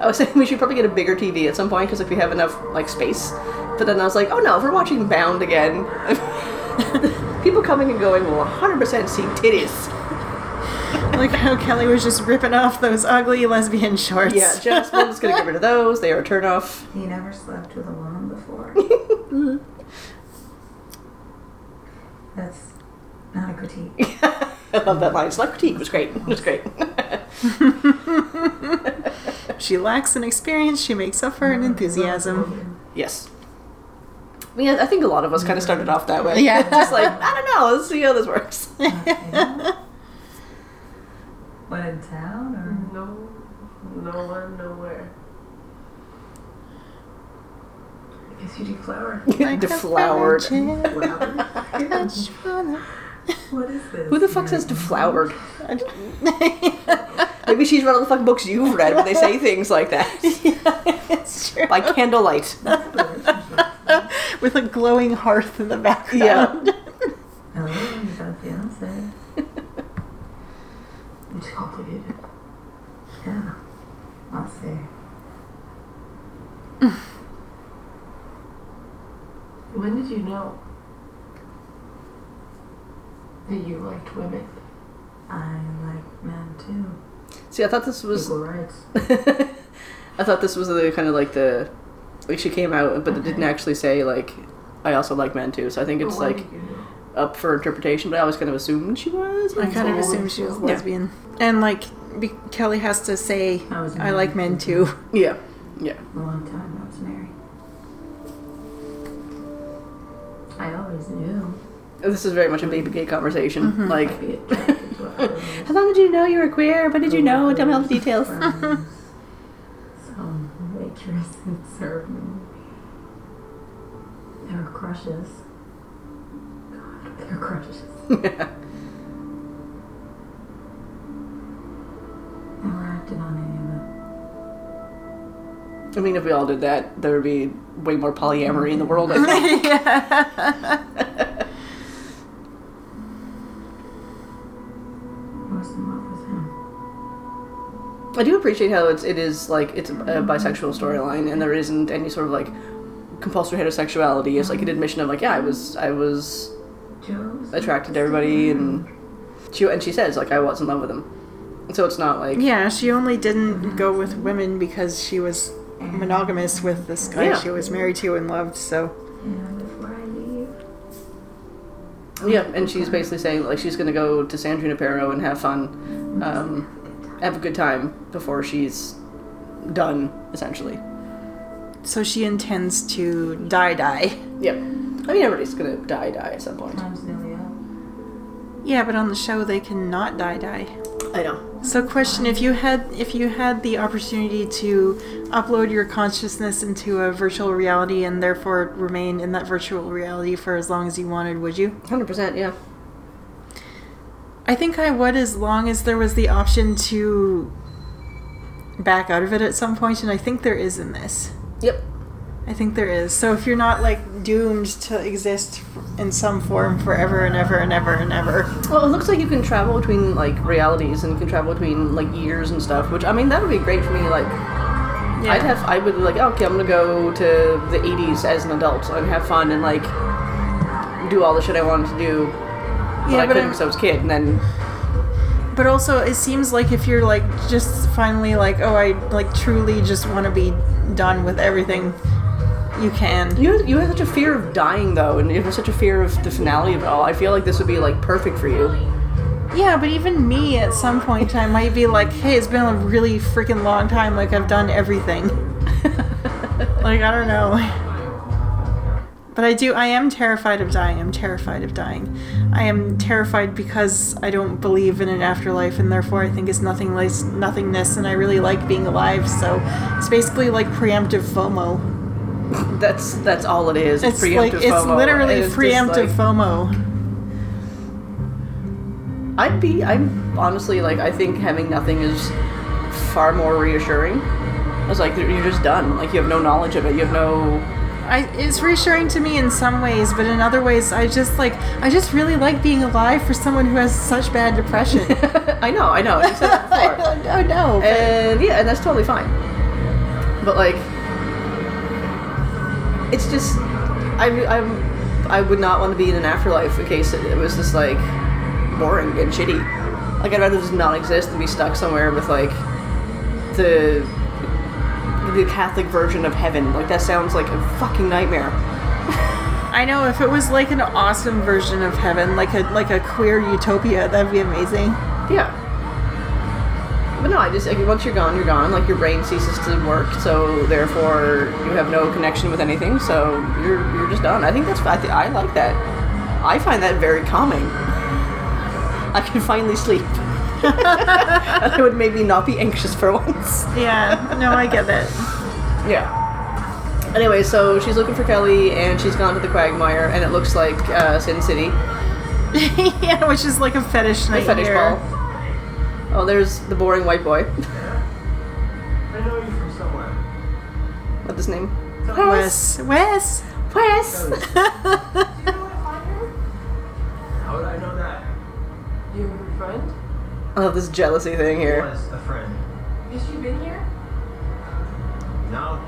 Speaker 1: I was saying we should probably get a bigger TV at some point because if we have enough like space. But then I was like, oh no, if we're watching Bound again, people coming and going will 100% see titties.
Speaker 2: like how Kelly was just ripping off those ugly lesbian shorts.
Speaker 1: Yeah, Jasmine's gonna get rid of those. They are a turn off.
Speaker 6: He never slept with a woman before. Mm-hmm. That's not a critique.
Speaker 1: I love that line. Select critique It was great. It was great.
Speaker 2: she lacks an experience, she makes up for an enthusiasm.
Speaker 1: yes. Yeah, I think a lot of us kind of started off that way.
Speaker 2: Yeah.
Speaker 1: Just like, I don't know, let's see how this works.
Speaker 6: What in town or?
Speaker 5: No, no one, nowhere. I guess you deflowered.
Speaker 2: Like a
Speaker 1: Deflowered.
Speaker 2: Virgin.
Speaker 6: Flower?
Speaker 2: I just wanna-
Speaker 6: what is this?
Speaker 1: Who the fuck says deflowered? Maybe she's read all the fucking books you've read where they say things like that.
Speaker 2: it's true.
Speaker 1: By candlelight.
Speaker 2: With a glowing hearth in the background.
Speaker 6: Hello, oh, you got a fiance?
Speaker 5: It's complicated.
Speaker 6: Yeah. I'll see. Mm.
Speaker 5: When did you know that you liked women?
Speaker 6: I like men too.
Speaker 1: See, I thought this was.
Speaker 6: Equal rights.
Speaker 1: I thought this was the kind of like the. Like she came out, but it didn't actually say, like, I also like men too. So I think it's
Speaker 5: When
Speaker 1: like
Speaker 5: you know?
Speaker 1: up for interpretation, but I always kind of assumed she was.
Speaker 2: I kind of assumed she was
Speaker 5: so.
Speaker 1: Yeah.
Speaker 2: lesbian. And like, be- Kelly has to say,
Speaker 6: I was
Speaker 2: I like men too.
Speaker 1: Yeah. Yeah.
Speaker 6: A long time I was married. I always knew
Speaker 1: This is very much a baby gay conversation. Mm-hmm. Like,
Speaker 6: I'd be attracted to a friend.
Speaker 1: how long did you know you were queer? When did you know? Tell me all the details.
Speaker 6: Friends. Some waitress and served me. There were crushes. God, there were crushes. Never acted on any of
Speaker 1: I mean, if we all did that, there would be way more polyamory in the world. I think.
Speaker 6: it. I in love with him.
Speaker 1: I do appreciate how it's it is like it's a bisexual storyline, and there isn't any sort of like compulsory heterosexuality. It's like an admission of like, yeah, I was I was
Speaker 6: Joe was
Speaker 1: attracted to everybody, and she and she says like I was in love with him. So it's not like
Speaker 2: Yeah, she only didn't go with women because she was monogamous with this guy
Speaker 1: Yeah.
Speaker 2: she was married to and loved, so.
Speaker 1: Yeah, and she's basically saying like she's gonna go to San Junipero and have fun, um, have a good time before she's done essentially.
Speaker 2: so she intends to die die.
Speaker 1: Yep. I mean, everybody's gonna die, die at some point.
Speaker 6: Time's nearly up.
Speaker 2: Yeah, but on the show they cannot die die.
Speaker 1: I know.
Speaker 2: So question if you had if you had the opportunity to upload your consciousness into a virtual reality and therefore remain in that virtual reality for as long as you wanted, would you?
Speaker 1: Hundred percent. Yeah.
Speaker 2: I think I would as long as there was the option to back out of it at some point and I think there is in this.
Speaker 1: Yep.
Speaker 2: I think there is. So if you're not like doomed to exist in some form forever and ever and ever and ever.
Speaker 1: Well, it looks like you can travel between like realities and you can travel between like years and stuff. Which I mean, that would be great for me. Like,
Speaker 2: Yeah.
Speaker 1: I'd have, I would be like, oh, okay, I'm gonna go to the '80s as an adult and have fun and like do all the shit I wanted to do. But
Speaker 2: Yeah,
Speaker 1: I
Speaker 2: but
Speaker 1: couldn't
Speaker 2: I'm-
Speaker 1: because I was a kid. And then
Speaker 2: But also, it seems like if you're like just finally like, oh, I like truly just want to be done with everything, you can.
Speaker 1: you you have such a fear of dying though, and you have such a fear of the finale of it all. I feel like this would be like perfect for you.
Speaker 2: Yeah, but even me at some point I might be like, hey, it's been a really freaking long time. Like I've done everything. like I don't know. But I do. I am terrified of dying. I'm terrified of dying. I am terrified because I don't believe in an afterlife, and therefore I think it's nothing less nothingness. And I really like being alive. So it's basically like preemptive FOMO.
Speaker 1: That's that's all it is.
Speaker 2: It's
Speaker 1: preemptive
Speaker 2: like it's
Speaker 1: FOMO.
Speaker 2: literally
Speaker 1: It's
Speaker 2: preemptive
Speaker 1: like-
Speaker 2: FOMO.
Speaker 1: I'd be. I'm honestly like. I think having nothing is far more reassuring. I was like, you're just done. Like you have no knowledge of it. You have no.
Speaker 2: I, it's reassuring to me in some ways, but in other ways, I just like I just really like being alive for someone who has such bad depression.
Speaker 1: I know. I know. You said that before.
Speaker 2: I know. but-
Speaker 1: and yeah, and that's totally fine. But like, it's just, I, I'm, I would not want to be in an afterlife in case it, it was just like boring and shitty. Like I'd rather just not exist and be stuck somewhere with like the the Catholic version of heaven. Like that sounds like a fucking nightmare.
Speaker 2: I know if it was like an awesome version of heaven, like a like a queer utopia, that'd be amazing.
Speaker 1: Yeah. But no, I just like, once you're gone, you're gone. Like your brain ceases to work, so therefore you have no connection with anything. So you're you're just done. I think that's I, th- I like that. I find that very calming. I can finally sleep. it would maybe not be anxious for once.
Speaker 2: Yeah, no, I get it.
Speaker 1: Yeah. Anyway, so she's looking for Kelly, and she's gone to the Quagmire, and it looks like uh, Sin City,
Speaker 2: yeah, which is like a fetish
Speaker 1: the
Speaker 2: night
Speaker 1: fetish ball. Oh, there's the boring white boy.
Speaker 4: I know you from somewhere.
Speaker 1: What's his name?
Speaker 2: Wes, Wes.
Speaker 1: Wes. Do you know where to find her?
Speaker 4: How would I know that?
Speaker 5: You have a friend?
Speaker 1: I love this jealousy thing here.
Speaker 4: was a friend.
Speaker 5: Has she been here?
Speaker 4: No.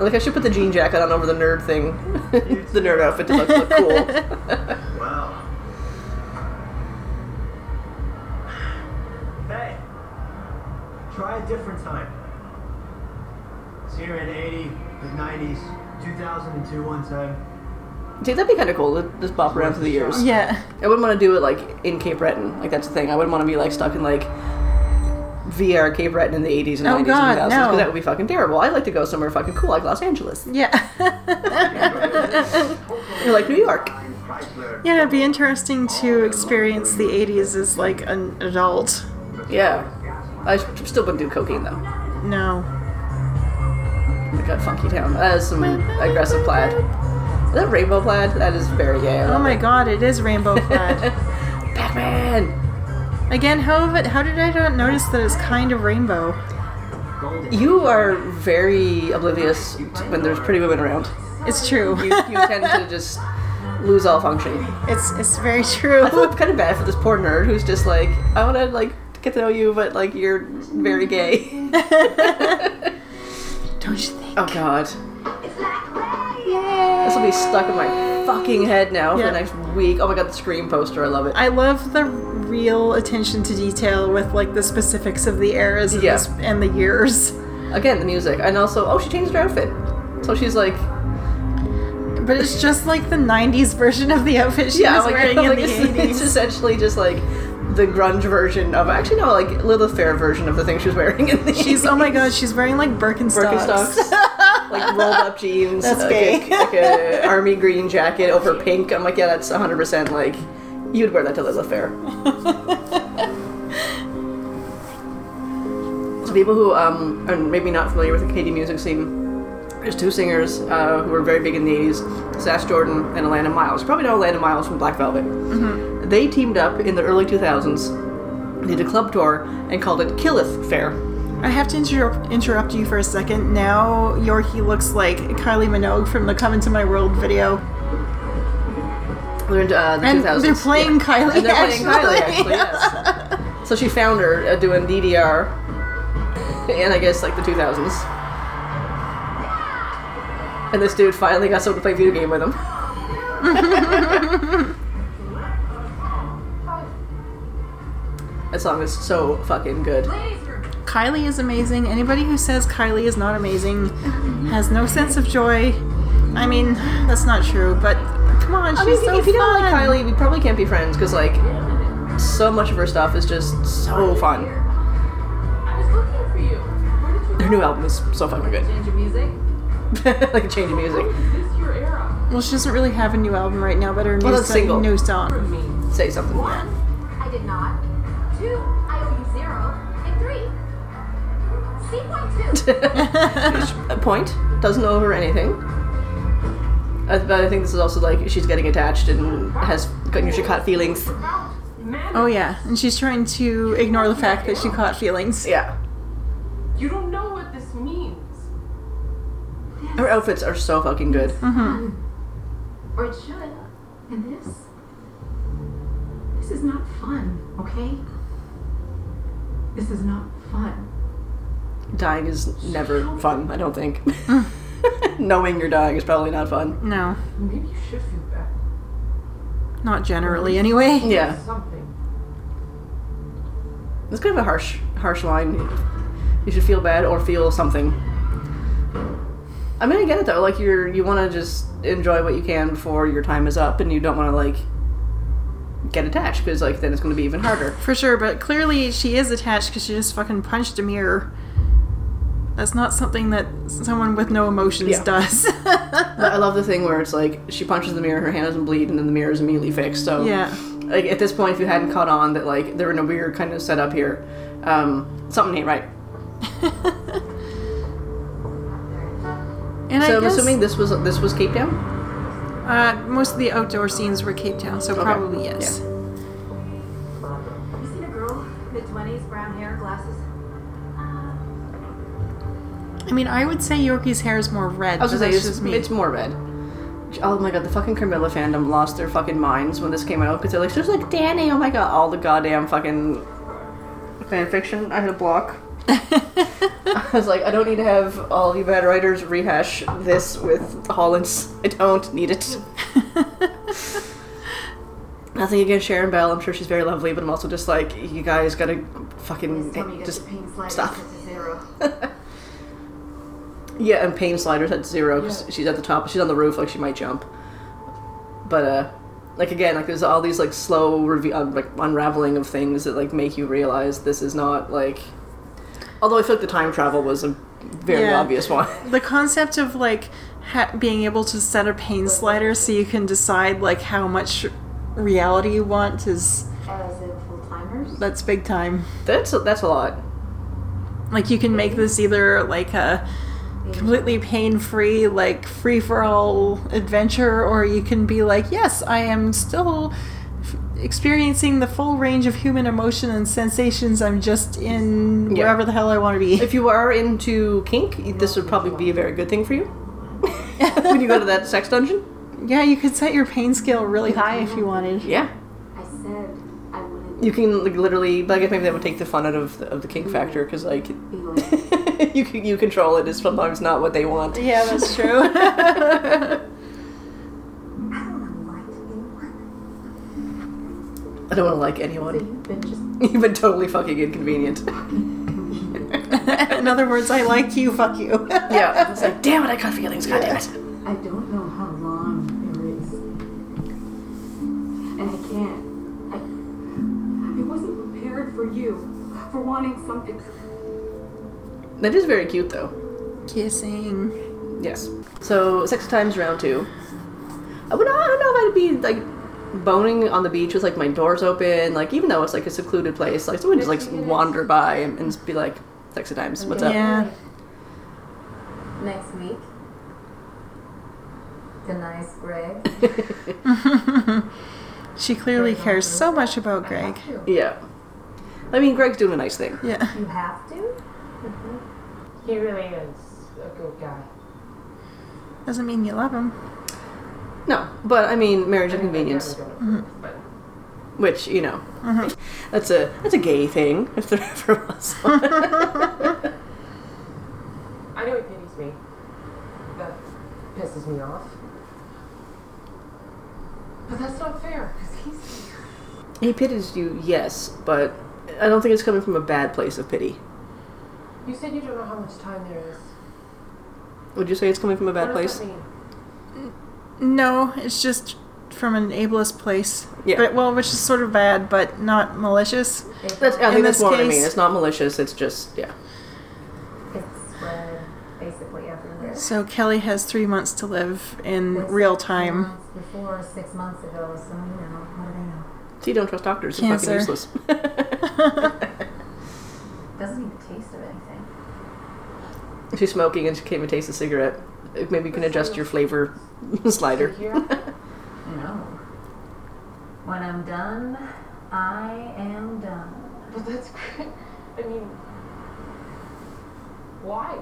Speaker 1: Like I should put the jean jacket on over the nerd thing, the nerd outfit to look, look cool.
Speaker 4: different time. See you in 80, the 90s, 2002 one time.
Speaker 1: See, that'd be kind of cool to just bop around through the years.
Speaker 2: Yeah.
Speaker 1: I wouldn't want to do it like in Cape Breton. Like that's the thing. I wouldn't want to be like stuck in like VR Cape Breton in the 80s and
Speaker 2: Oh,
Speaker 1: 90s
Speaker 2: God,
Speaker 1: and 2000s
Speaker 2: no.
Speaker 1: that would be fucking terrible. I'd like to go somewhere fucking cool like Los Angeles
Speaker 2: Yeah.
Speaker 1: You're like New York.
Speaker 2: yeah, it'd be interesting to experience the 80s as like an adult.
Speaker 1: Yeah. I still wouldn't do cocaine though.
Speaker 2: No.
Speaker 1: My god, Funky Town. That is some aggressive plaid. Is that rainbow plaid? That is very gay. I
Speaker 2: Oh my
Speaker 1: it.
Speaker 2: god, it is rainbow plaid.
Speaker 1: Pac-Man!
Speaker 2: Again, how of it? How did I not notice that it's kind of rainbow?
Speaker 1: You are very oblivious when there's pretty women around.
Speaker 2: It's true.
Speaker 1: You, you tend to just lose all function.
Speaker 2: it's it's very true.
Speaker 1: I feel kind of bad for this poor nerd who's just like, I want to like get to know you, but like you're very gay.
Speaker 2: Don't you think?
Speaker 1: Oh god, this will be stuck in my fucking head now for the next week. Oh my god, the Scream poster, I love it.
Speaker 2: I love the real attention to detail with like the specifics of the eras and,
Speaker 1: Yeah.
Speaker 2: the, sp- and the years.
Speaker 1: Again, the music, and also, oh, she changed her outfit. So she's like,
Speaker 2: But it's just like the '90s version of the outfit she
Speaker 1: yeah,
Speaker 2: was
Speaker 1: like,
Speaker 2: wearing
Speaker 1: like
Speaker 2: in the
Speaker 1: it's,
Speaker 2: '80s.
Speaker 1: it's essentially just like the grunge version of actually no, like Lilith Fair version of the thing she was wearing in the
Speaker 2: She's oh my god, she's wearing like Birkenstocks.
Speaker 1: Birkenstocks, like rolled up jeans,
Speaker 2: That's
Speaker 1: like,
Speaker 2: gay.
Speaker 1: A, like a army green jacket over pink. I'm like, yeah, that's 100 percent like you'd wear that to Lilith Fair. so people who um are maybe not familiar with the Canadian music scene, there's two singers uh, who were very big in the 80s, Sass Jordan and Alannah Myles. You probably know Alannah Myles from Black Velvet. They teamed up in the early 2000s, did a club tour, and called it Killith Fair.
Speaker 2: I have to interrupt, interrupt you for a second. Now Yorkie looks like Kylie Minogue from the Come Into My World video.
Speaker 1: They're in uh, the
Speaker 2: And
Speaker 1: 2000s.
Speaker 2: they're playing
Speaker 1: Yeah.
Speaker 2: Kylie
Speaker 1: And they're playing Kylie,
Speaker 2: actually.
Speaker 1: actually, yes. so she found her uh, doing DDR in, I guess, like the 2000s. And this dude finally got someone to play video game with him. that song is so fucking good.
Speaker 2: Kylie is amazing. Anybody who says Kylie is not amazing has no sense of joy. I mean, that's not true, but come on, she's
Speaker 1: I mean,
Speaker 2: so
Speaker 1: if you don't like
Speaker 2: fun.
Speaker 1: Kylie, we probably can't be friends because, like, so much of her stuff is just so fun.
Speaker 5: I was looking for you. Where did you
Speaker 1: Her new album is so fucking good.
Speaker 3: Change of music.
Speaker 1: like a change of music.
Speaker 5: Is this your era?
Speaker 2: Well, she doesn't really have a new album right now, but her new,
Speaker 1: Well, that's
Speaker 2: so-
Speaker 1: single.
Speaker 2: new song.
Speaker 1: Say something.
Speaker 3: One, I did not. Two, I owe you zero. And three, see point two.
Speaker 1: A point doesn't owe her anything. Uh, But I think this is also like she's getting attached and has got usually caught feelings.
Speaker 2: Oh yeah, and she's trying to ignore the fact that she caught feelings.
Speaker 1: Yeah,
Speaker 5: you don't know what this means.
Speaker 1: her outfits are so fucking good.
Speaker 3: Mhm or it should. And this? This is not fun, okay? This is not fun.
Speaker 1: Dying is never fun. I don't think. Knowing you're dying is probably not fun.
Speaker 2: No,
Speaker 5: Maybe you should feel bad.
Speaker 2: not generally anyway.
Speaker 1: Yeah,
Speaker 5: Something.
Speaker 1: it's kind of a harsh, harsh line. You should feel bad or feel something. I mean, I get it though. Like you're, you want to just enjoy what you can before your time is up, and you don't want to like get attached because like then it's going to be even harder.
Speaker 2: For sure, but clearly she is attached because she just fucking punched a mirror. That's not something that someone with no emotions
Speaker 1: Yeah.
Speaker 2: does.
Speaker 1: But I love the thing where it's like she punches the mirror, her hand doesn't bleed, and then the mirror is immediately fixed. So
Speaker 2: yeah.
Speaker 1: like at this point, if you hadn't caught on that like they're in a weird kind of setup here, um, something ain't right.
Speaker 2: And
Speaker 1: so
Speaker 2: I
Speaker 1: I'm
Speaker 2: guess
Speaker 1: assuming this was this was Cape Town.
Speaker 2: Uh, most of the outdoor scenes were Cape Town, so probably yes.
Speaker 3: You seen a girl, mid twenties, brown hair, glasses?
Speaker 2: I mean, I would say Yorkie's hair is more red.
Speaker 1: I was gonna say it's,
Speaker 2: just me.
Speaker 1: it's more red. Oh my god, the fucking Carmilla fandom lost their fucking minds when this came out because they're like, there's like Danny, oh my god, all the goddamn fucking fan fiction. I had a block. I was like, I don't need to have all you bad writers rehash this with Hollis. I don't need it. Nothing against Sharon Belle. I'm sure she's very lovely, but I'm also just like, you guys gotta fucking
Speaker 3: Tell me you got
Speaker 1: just stop.
Speaker 3: zero.
Speaker 1: Yeah, and pain sliders at zero 'cause she's at the top. She's on the roof, like she might jump. But uh, like again, like there's all these like slow reve- uh, like unraveling of things that like make you realize this is not like. Although I feel like the time travel was a very
Speaker 2: Yeah.
Speaker 1: obvious one.
Speaker 2: the concept of like ha- being able to set a pain slider so you can decide like how much reality you want is
Speaker 3: As in full timers?
Speaker 2: that's big time.
Speaker 1: that's a, that's a lot.
Speaker 2: Like you can make this either like a completely pain-free, like free-for-all adventure, or you can be like, yes, I am still f- experiencing the full range of human emotion and sensations. I'm just in
Speaker 1: Yeah.
Speaker 2: wherever the hell I want to be.
Speaker 1: If you are into kink, this would probably be a very good thing for you. when you go to that sex dungeon.
Speaker 2: yeah, you could set your pain scale really high if you wanted.
Speaker 1: Yeah.
Speaker 3: I said I wouldn't
Speaker 1: You can like, literally, but I guess maybe that would take the fun out of the, of the kink mm-hmm. factor because like
Speaker 3: like,
Speaker 1: you can, you control it. it is sometimes not what they want.
Speaker 2: Yeah, that's true.
Speaker 3: I don't
Speaker 1: want to like anyone.
Speaker 3: you've been just
Speaker 1: You've been totally fucking inconvenient.
Speaker 2: In other words, I like you, fuck you.
Speaker 1: yeah, it's like damn it, I got feelings. God damn it.
Speaker 6: I don't know how long there is. And I can't. I, it wasn't prepared
Speaker 7: for you, for wanting something.
Speaker 1: That is very cute, though.
Speaker 2: Kissing.
Speaker 1: Yes. So, sex times round two. I would. I don't know if I'd be like boning on the beach with like my doors open, like even though it's like a secluded place, like someone just like wander by and, and just be like, "Sex times, what's up?"
Speaker 2: Yeah.
Speaker 6: Next week. The nice Greg.
Speaker 2: She clearly cares so much about
Speaker 6: I
Speaker 2: Greg.
Speaker 6: have to.
Speaker 1: Yeah. I mean, Greg's doing a nice thing.
Speaker 2: Yeah.
Speaker 6: You have to? Mm-hmm.
Speaker 5: He really is a good guy.
Speaker 2: Doesn't mean you love him.
Speaker 1: No, but I mean, marriage
Speaker 5: I
Speaker 1: of convenience,
Speaker 5: never done it before, but
Speaker 1: which you know,
Speaker 2: Mhm.
Speaker 1: that's a that's a gay thing if there ever was. one.
Speaker 5: I know he pities me. That pisses me off. But that's not fair, because he's
Speaker 1: he pities you, yes, but I don't think it's coming from a bad place of pity.
Speaker 5: You said you don't know how much time there is.
Speaker 1: Would you say it's coming from a bad
Speaker 5: what
Speaker 1: place?
Speaker 5: that mean?
Speaker 2: No, it's just from an ableist place.
Speaker 1: Yeah.
Speaker 2: But well, which is sort of bad, but not malicious.
Speaker 1: That's, I
Speaker 2: In
Speaker 1: think that's
Speaker 2: this
Speaker 1: more what I mean. It's not malicious. It's just yeah.
Speaker 6: It's spread basically everywhere.
Speaker 2: So Kelly has three months to live in
Speaker 6: This
Speaker 2: real time.
Speaker 6: months Before, six months ago, so you know, what do they know?
Speaker 1: See, don't trust doctors. It's
Speaker 2: Cancer.
Speaker 1: fucking useless.
Speaker 6: Doesn't even taste of anything.
Speaker 1: She's smoking and she can't even taste a cigarette. Maybe you can adjust your flavor slider.
Speaker 6: No. When I'm done, I am done.
Speaker 5: but that's great. I mean, why?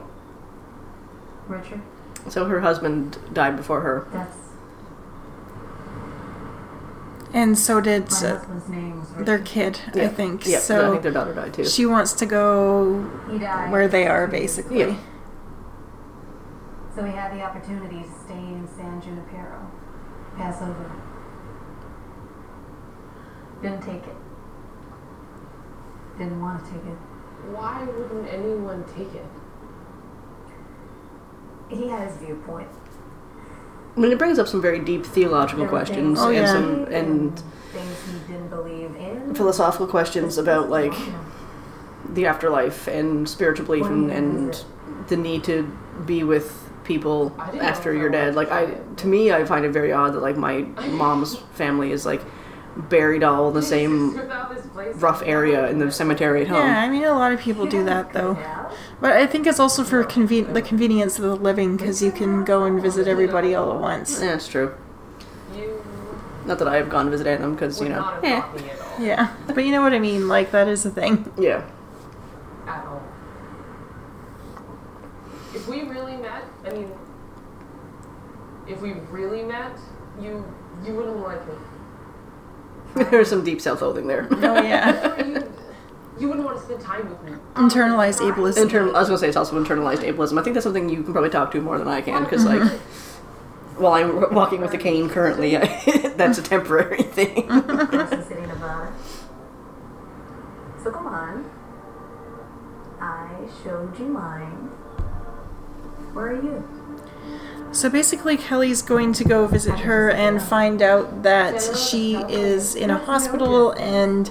Speaker 6: Richard,
Speaker 1: So her husband died before her.
Speaker 6: that's
Speaker 2: And so did
Speaker 6: my
Speaker 2: uh,
Speaker 6: husband's name was Richard.
Speaker 2: their kid, I think.
Speaker 1: Yeah, so I
Speaker 2: so
Speaker 1: think their daughter died too.
Speaker 2: she wants to go
Speaker 6: He died.
Speaker 2: where they are, basically.
Speaker 1: Yeah.
Speaker 6: So we had the opportunity to stay in San Junipero. Pass over. Didn't take it. Didn't want to take it.
Speaker 5: Why wouldn't anyone take it?
Speaker 6: He had his viewpoint.
Speaker 1: I mean, it brings up some very deep theological
Speaker 6: There
Speaker 1: questions
Speaker 2: Oh,
Speaker 6: he
Speaker 1: and
Speaker 2: yeah.
Speaker 1: some and
Speaker 6: things he didn't believe in.
Speaker 1: philosophical questions about like the afterlife and spiritual belief and, and the need to be with people after
Speaker 5: know
Speaker 1: you're dead. Like I, to me, I find it very odd that like my mom's family is like buried all in the same
Speaker 5: Without this place,
Speaker 1: rough area in the cemetery at home.
Speaker 2: Yeah, I mean, a lot of people do that, though. But I think it's also for conven- the convenience of the living because you can go and visit everybody all at once.
Speaker 1: Yeah, it's true. Not that I have gone visiting them because you know,
Speaker 5: not have got me at all.
Speaker 2: Yeah, but you know what I mean. Like that is a thing.
Speaker 1: yeah.
Speaker 5: At all. If we really met, I mean, if we really met, you you wouldn't like me.
Speaker 1: There's some deep self-loathing there.
Speaker 2: Oh yeah,
Speaker 5: you, you wouldn't want to spend time with me.
Speaker 2: internalized ableism.
Speaker 1: Internal, I was gonna say it's also internalized ableism. I think that's something you can probably talk to more than I can because like while I'm walking with a cane currently, I, that's a temporary thing.
Speaker 6: Person sitting above. So come on. I showed you mine. Where are you?
Speaker 2: So basically, Kelly's going to go visit her and find out that she is in a hospital and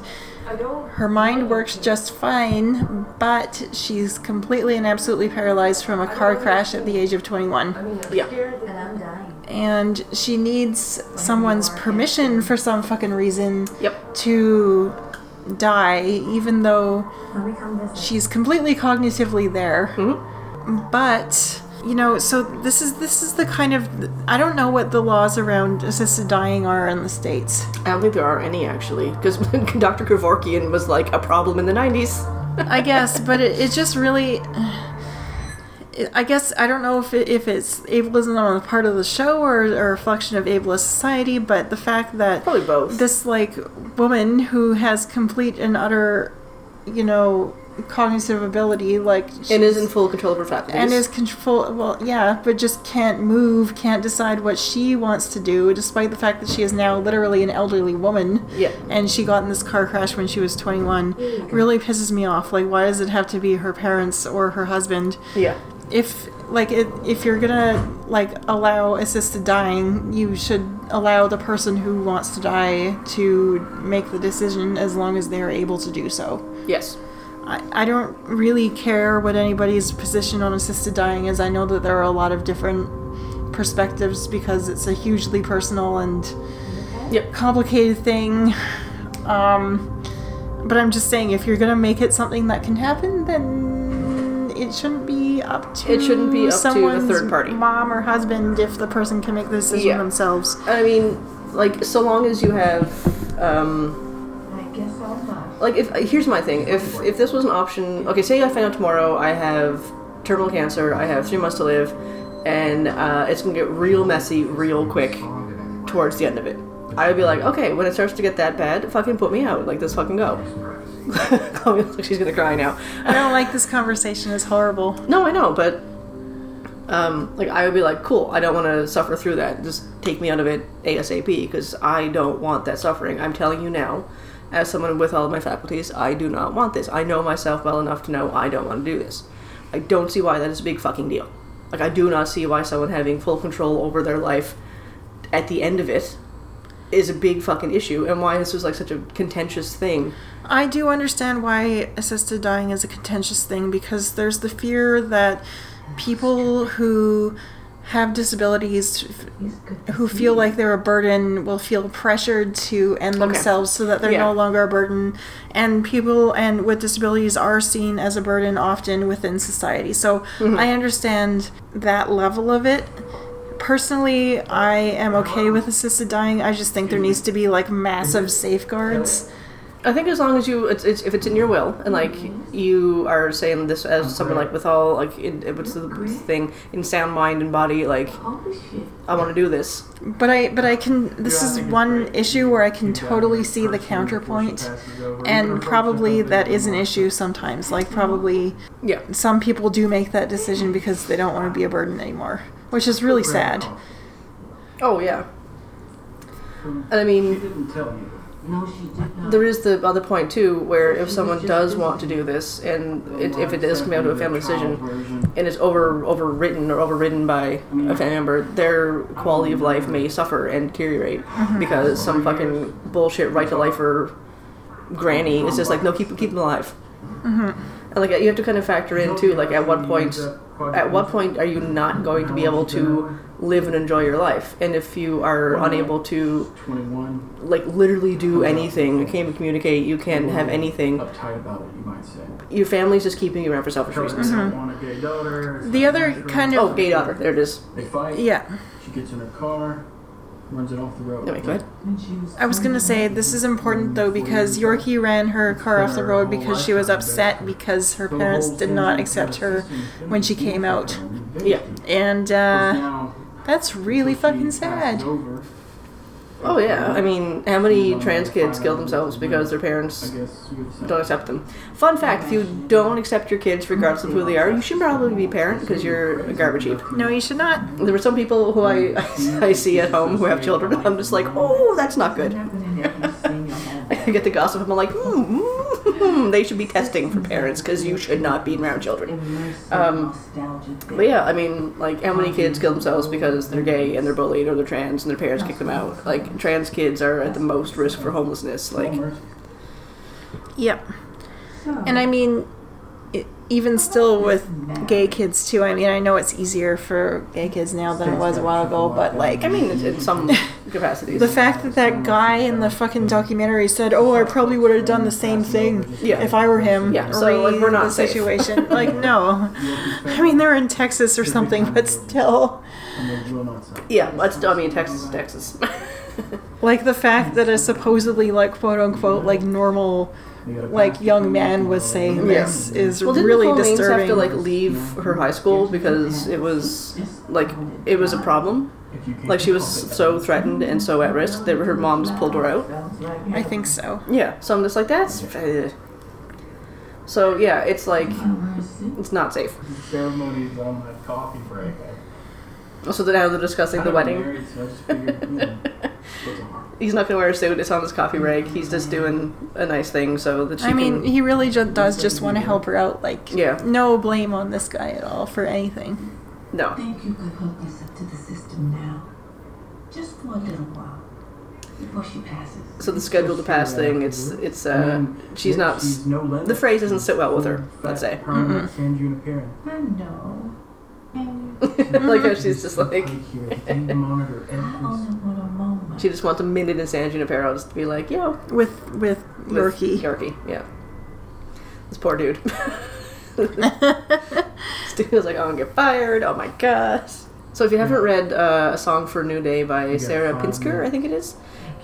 Speaker 2: her mind works just fine, but she's completely and absolutely paralyzed from a car crash at the age of 21.
Speaker 5: I mean, I'm
Speaker 1: Yeah.
Speaker 6: And
Speaker 5: that
Speaker 6: I'm dying.
Speaker 2: And she needs someone's permission for some fucking reason
Speaker 1: Yep.
Speaker 2: to die, even though
Speaker 6: When we come visit.
Speaker 2: she's completely cognitively there.
Speaker 1: Mhm.
Speaker 2: But you know, so this is this is the kind of I don't know what the laws around assisted dying are in the states.
Speaker 1: I don't think there are any actually because Dr. Kevorkian was like a problem in the 90s.
Speaker 2: I guess, but it, it just really. I guess I don't know if it, if it's ableism on the part of the show or, or a reflection of ableist society, but the fact that
Speaker 1: Probably both.
Speaker 2: this like woman who has complete and utter, you know, cognitive ability, like
Speaker 1: and is in full control of her faculties.
Speaker 2: and is control well yeah but just can't move can't decide what she wants to do despite the fact that she is now literally an elderly woman
Speaker 1: Yeah.
Speaker 2: and she got in this car crash when she was 21 really pisses me off like why does it have to be her parents or her husband
Speaker 1: yeah.
Speaker 2: if like it, if you're gonna like allow assisted dying, you should allow the person who wants to die to make the decision as long as they're able to do so.
Speaker 1: Yes.
Speaker 2: I, I don't really care what anybody's position on assisted dying is. I know that there are a lot of different perspectives because it's a hugely personal and
Speaker 1: Yep.
Speaker 2: complicated thing. Um, but I'm just saying, if you're gonna make it something that can happen, then it shouldn't be up to
Speaker 1: It shouldn't be up to the
Speaker 2: someone's
Speaker 1: third party.
Speaker 2: mom or husband if the person can make the decision
Speaker 1: Yeah.
Speaker 2: themselves.
Speaker 1: I mean, like, so long as you have, um,
Speaker 6: I guess I'll not.
Speaker 1: Like, if here's my thing: if if this was an option, okay, say I find out tomorrow I have terminal cancer, I have three months to live, and uh, it's gonna get real messy real quick towards the end of it. I would be like, okay, when it starts to get that bad, fucking put me out. Like, let's fucking go. She's gonna cry now.
Speaker 2: I don't like this conversation. It's horrible.
Speaker 1: No, I know, but um, like I would be like, cool. I don't want to suffer through that. Just take me out of it asap because I don't want that suffering. I'm telling you now, as someone with all of my faculties, I do not want this. I know myself well enough to know I don't want to do this. I don't see why that is a big fucking deal. Like I do not see why someone having full control over their life at the end of it is a big fucking issue, and why this was like such a contentious thing.
Speaker 2: I do understand why assisted dying is a contentious thing because there's the fear that people who have disabilities who feel like they're a burden will feel pressured to end themselves so that they're
Speaker 1: Yeah.
Speaker 2: no longer a burden. And people and with disabilities are seen as a burden often within society. So
Speaker 1: Mm-hmm.
Speaker 2: i understand that level of it. Personally i am okay with assisted dying. I just think there needs to be like massive safeguards
Speaker 1: I think as long as you, it's, it's if it's in your will, and like you are saying this as someone like with all like in, what's the thing in sound mind and body, like I want to do this.
Speaker 2: But I but I can this is one issue where I can totally see the counterpoint and probably that is an issue sometimes. Like probably
Speaker 1: Yeah,
Speaker 2: some people do make that decision because they don't want to be a burden anymore, which is really sad.
Speaker 1: Oh yeah. And I mean,
Speaker 8: didn't tell you.
Speaker 6: No, she did not.
Speaker 1: there is the other point too, where if someone does want to do this, and it, if it does come down to a family decision, and it's over overwritten or overridden by a family member, their quality of life may suffer and deteriorate because some fucking bullshit right to lifer granny is just like no keep keep them alive. Mm-hmm. And like you have to kind of factor in too, like at what point, at what point are you not going to be able to live and enjoy your life? And if you are unable to
Speaker 8: 21.
Speaker 1: like literally do anything, you can't even communicate, you can't have anything,
Speaker 8: Uptight about it, you might say.
Speaker 1: your family's just keeping you around for selfish reasons.
Speaker 8: Doesn't want a gay daughter.
Speaker 2: The other kind of
Speaker 1: Oh, gay daughter, there it is.
Speaker 8: They fight.
Speaker 2: yeah.
Speaker 8: She gets in her car, runs it off the road.
Speaker 1: Anyway, go ahead.
Speaker 2: I was gonna say this is important though because Yorkie ran her car off the road because she was upset because her parents did not accept her when she came out,
Speaker 1: Yeah.
Speaker 2: and uh,
Speaker 8: Now,
Speaker 2: that's really fucking sad.
Speaker 1: Oh yeah, I mean, how many trans kids kill themselves because their parents
Speaker 8: guess you would say.
Speaker 1: don't accept them? Fun fact: if you don't accept your kids, regardless of who they are, you should probably be a parent because you're a garbage heap.
Speaker 2: No, you should not.
Speaker 1: There were some people who I I see at home who have children, and I'm just like, oh, that's not good. I get the gossip, and I'm like, hmm, hmm, they should be testing for parents because you should not be around children. Um, But yeah, I mean, like, how many kids kill themselves because they're gay and they're bullied or they're trans and their parents kick them out? Like, trans kids are at the most risk for homelessness. Like,
Speaker 2: Yep. And I mean, i even still with gay kids too. I mean, I know it's easier for gay kids now than it was a while ago, but like,
Speaker 1: I mean, in, some capacities.
Speaker 2: the fact that that guy in the fucking documentary said, "Oh, I probably would have done the same thing
Speaker 1: Yeah.
Speaker 2: if I were him."
Speaker 1: Yeah, so, like, we're not
Speaker 2: the
Speaker 1: safe.
Speaker 2: situation. like, no. I mean, they're in Texas or something, but still,
Speaker 8: And they will not say.
Speaker 1: yeah, let's. I mean, Texas is Texas.
Speaker 2: like the fact that a supposedly like quote unquote like normal
Speaker 8: They got a
Speaker 2: like young man was saying
Speaker 1: Yeah.
Speaker 2: this is
Speaker 1: well, didn't
Speaker 2: really
Speaker 1: Nicole Maines
Speaker 2: disturbing.
Speaker 1: have to like leave her high school because it was like it was a problem?
Speaker 8: if you can't
Speaker 1: Like she was so threatened and so at risk that her mom just pulled her out.
Speaker 2: I think so.
Speaker 1: Yeah, so I'm just like that's. uh. So yeah, it's like it's not safe.
Speaker 8: ceremonies on my coffee break.
Speaker 1: So now they're discussing the wedding.
Speaker 8: Married, so I just figured, you know, goes on.
Speaker 1: He's not gonna wear a suit. It's on his coffee break. He's just doing a nice thing so that she
Speaker 2: I mean,
Speaker 1: can.
Speaker 2: he really ju- does just want to help her out. Like,
Speaker 1: Yeah.
Speaker 2: no blame on this guy at all for anything.
Speaker 1: No.
Speaker 9: Think you could hook us up to the system now? Just for a little while. Before she passes.
Speaker 1: So the schedule to pass thing, it's it's uh she's not
Speaker 8: She's no
Speaker 1: the phrase doesn't sit well with her, let's say.
Speaker 8: Permanent San Junipero.
Speaker 9: I know.
Speaker 1: Like how she's just like she just wants a minute in San Junipero just to be like, yo,
Speaker 2: With with Yorkie.
Speaker 1: Yorkie, yeah. This poor dude. Stu was like, I'm gonna get fired. Oh my gosh. So if you haven't read uh, a song for a New Day by Sarah Pinsker. I think it is.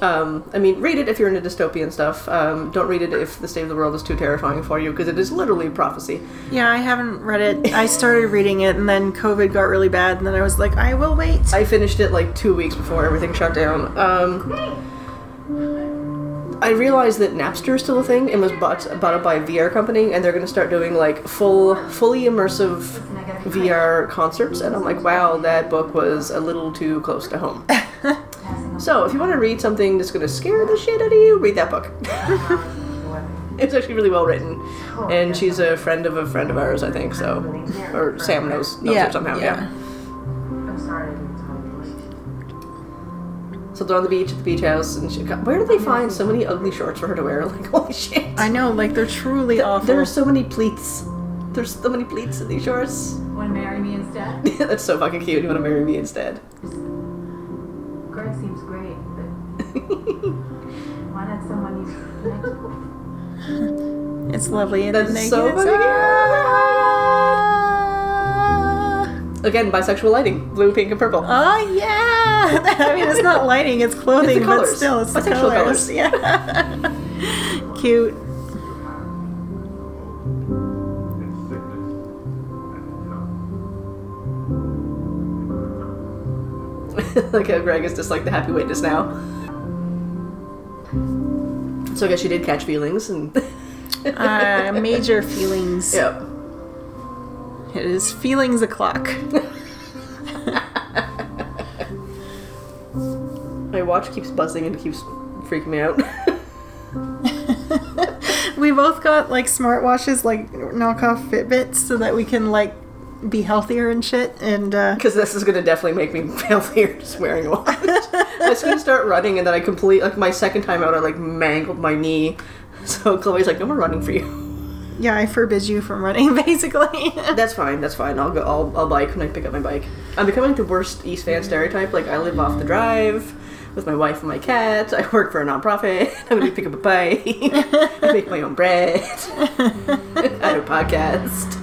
Speaker 1: Um, I mean, read it if you're into dystopian stuff. Um, don't read it if the state of the world is too terrifying for you, because it is literally prophecy.
Speaker 2: Yeah, I haven't read it. I started reading it, and then COVID got really bad, and then I was like, I will wait.
Speaker 1: I finished it like two weeks before everything shut down. Um, I realized that Napster is still a thing and was bought bought by a VR company, and they're going to start doing like full, fully immersive VR concerts. And I'm like, wow, that book was a little too close to home. so if you want to read something that's going to scare the shit out of you, read that book. it's actually really well written, oh, and she's a friend of a friend of ours, I think. So, or Sam knows knows her somehow. yeah.
Speaker 5: I'm sorry I didn't tell you.
Speaker 1: So they're on the beach at the beach house, and she, God, where do they find so many ugly shorts for her to wear? Like, holy shit!
Speaker 2: I know, like they're truly awful.
Speaker 1: There are so many pleats. There's so many pleats in these shorts.
Speaker 6: Want to marry me instead?
Speaker 1: Yeah, That's so fucking cute. You want to marry me instead?
Speaker 6: Greg seems great, but why not someone you?
Speaker 2: It's lovely and
Speaker 1: That's
Speaker 2: then they
Speaker 1: so
Speaker 2: get
Speaker 1: fucking
Speaker 2: Ah!
Speaker 1: Again, bisexual lighting: blue, pink, and purple.
Speaker 2: Oh yeah! I mean, it's not lighting; it's clothing, but
Speaker 1: colors.
Speaker 2: still, it's the
Speaker 1: Bisexual
Speaker 2: colors.
Speaker 1: colors.
Speaker 2: Yeah. Cute.
Speaker 1: like how Greg is just like the happy witness now. So I guess she did catch feelings, and
Speaker 2: Uh, major feelings.
Speaker 1: Yep.
Speaker 2: It is feelings o'clock.
Speaker 1: My watch keeps buzzing and keeps freaking me out.
Speaker 2: we both got like smartwatches, like knockoff Fitbits, so that we can like be healthier and shit. And uh,
Speaker 1: Because this is gonna definitely make me healthier just wearing a watch. I was gonna start running and then I complete like my second time out I like mangled my knee. So Chloe's like, no more running for you.
Speaker 2: yeah, I forbid you from running, basically.
Speaker 1: That's fine, that's fine. I'll go I'll, I'll bike when I pick up my bike. I'm becoming the worst East Van stereotype. Like I live off the drive with my wife and my cat. I work for a nonprofit. I'm gonna pick up a bike. I make my own bread. I have a podcast.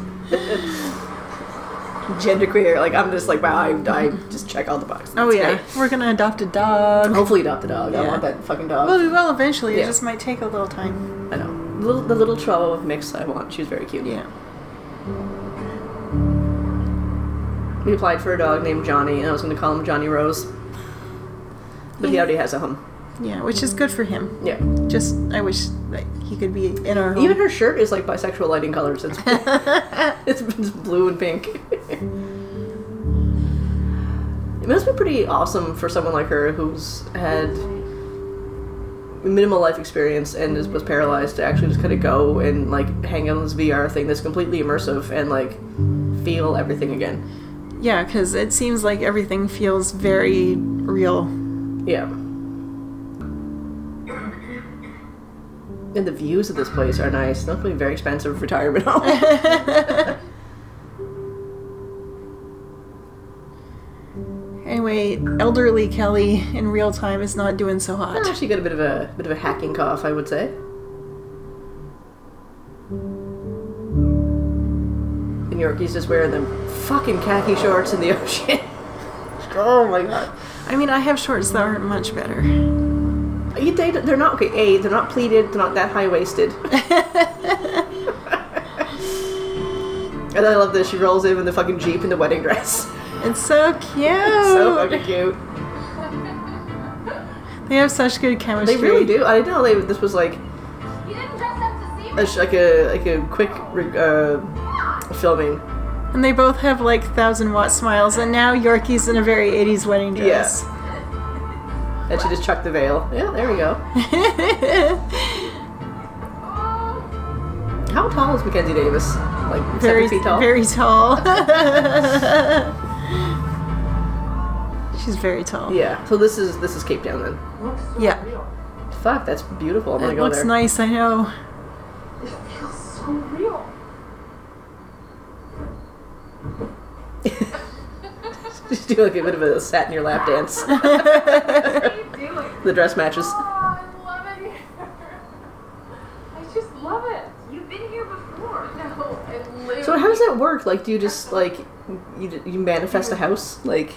Speaker 1: Genderqueer, like I'm just like wow, I, I just check all the boxes.
Speaker 2: oh yeah,
Speaker 1: great.
Speaker 2: we're gonna adopt a dog.
Speaker 1: Hopefully adopt the dog. I want that fucking dog.
Speaker 2: Well, we will eventually. It just might take a little time.
Speaker 1: I know. The little, the little Chihuahua mix I want. She's very cute.
Speaker 2: Yeah.
Speaker 1: We applied for a dog named Johnny, and I was going to call him Johnny Rose. But he already has a home.
Speaker 2: Yeah, which is good for him.
Speaker 1: Yeah.
Speaker 2: Just, I wish that he could be in our home.
Speaker 1: Even her shirt is like bisexual lighting colors. It's, it's, it's blue and pink. It must be pretty awesome for someone like her who's had minimal life experience and is, was paralyzed to actually just kind of go and like hang out on this VR thing that's completely immersive and like feel everything again.
Speaker 2: Yeah, because it seems like everything feels very real.
Speaker 1: Yeah. And the views of this place are nice. Not really very expensive retirement home.
Speaker 2: elderly Kelly in real time is not doing so hot.
Speaker 1: Ah, she got a bit of a bit of a hacking cough, I would say. And Yorkie's just wearing them fucking khaki shorts in the ocean. oh my god.
Speaker 2: I mean, I have shorts that aren't much better.
Speaker 1: You, they, they're not okay. A, they're not pleated. They're not that high waisted. and I love this. She rolls in with the fucking jeep in the wedding dress.
Speaker 2: It's so cute.
Speaker 1: so fucking cute.
Speaker 2: They have such good chemistry.
Speaker 1: They really do. I didn't know they, this was like
Speaker 3: You didn't dress up to see
Speaker 1: a, like a like a quick uh, filming.
Speaker 2: And they both have like thousand watt smiles, and now Yorkie's in a very 80s wedding dress. Yes.
Speaker 1: And she just chucked the veil. Yeah, there we go. How tall is Mackenzie Davis? Like
Speaker 2: very,
Speaker 1: seven feet tall.
Speaker 2: very tall. She's very tall.
Speaker 1: Yeah. So this is this is Cape Town then.
Speaker 5: So
Speaker 2: Yeah.
Speaker 5: real.
Speaker 1: Fuck, that's beautiful. I'm gonna
Speaker 2: It
Speaker 1: go
Speaker 2: looks
Speaker 1: there.
Speaker 2: nice, I know.
Speaker 5: It feels so real.
Speaker 1: Just do like a bit of a sat in your lap dance.
Speaker 5: What are you doing?
Speaker 1: the dress matches.
Speaker 5: Oh, I love it here. I just love it.
Speaker 3: You've been here before.
Speaker 5: No, I literally.
Speaker 1: So how does that work? Like, do you just like you you manifest a house? Like,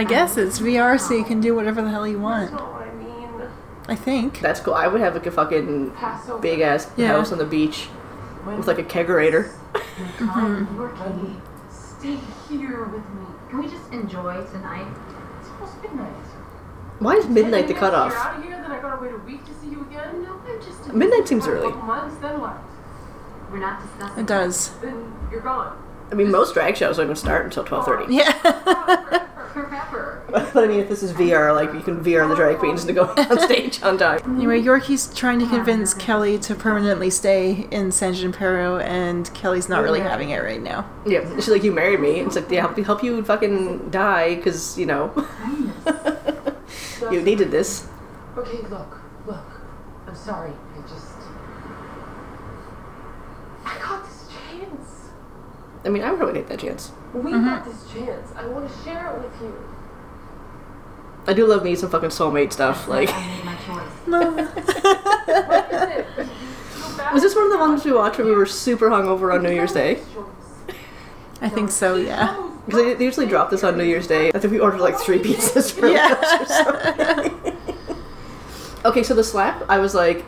Speaker 2: I guess it's VR, so you can do whatever the hell you want.
Speaker 5: I mean.
Speaker 2: I think.
Speaker 1: that's cool. I would have like a fucking big ass
Speaker 2: Yeah.
Speaker 1: house on the beach with like a kegerator. Mm-hmm.
Speaker 3: Yorkie,
Speaker 5: Stay here with me.
Speaker 3: can we just enjoy tonight?
Speaker 5: It's almost midnight.
Speaker 1: Why is midnight the
Speaker 5: Ten minutes, You're
Speaker 1: cutoff?
Speaker 5: out of here, then I gotta wait a week to see you again.
Speaker 3: No, I'm just.
Speaker 1: Midnight seems
Speaker 5: A
Speaker 1: early.
Speaker 5: couple months, then what?
Speaker 3: We're not discussing.
Speaker 2: It does.
Speaker 5: Then you're gone.
Speaker 1: I mean, most drag shows don't even start until twelve thirty.
Speaker 2: Yeah.
Speaker 3: Oh, Forever.
Speaker 1: But I mean, if this is VR, like you can VR the drag queens to go on stage on time.
Speaker 2: anyway, Yorkie's trying to convince Kelly to permanently stay in San Junipero, and Kelly's not really having it right now.
Speaker 1: Yeah, she's like, you married me. It's like, yeah, help, help you fucking die because you know you needed this.
Speaker 5: Okay, look, look. I'm sorry. I just. I got this chance.
Speaker 1: I mean, I would really take that chance.
Speaker 5: We mm-hmm. got this chance. I want to share it with you.
Speaker 1: I do love me some fucking soulmate stuff. Like,
Speaker 3: I made my choice.
Speaker 2: No.
Speaker 5: What is it? Feel bad?
Speaker 1: was this one of the ones we watched when we were super hungover on New Year's Day?
Speaker 2: I think so, yeah.
Speaker 1: Because they, they usually drop this on New Year's Day. I think we ordered like three pizzas for
Speaker 2: Yeah.
Speaker 1: lunch or something. okay, so the slap, I was like,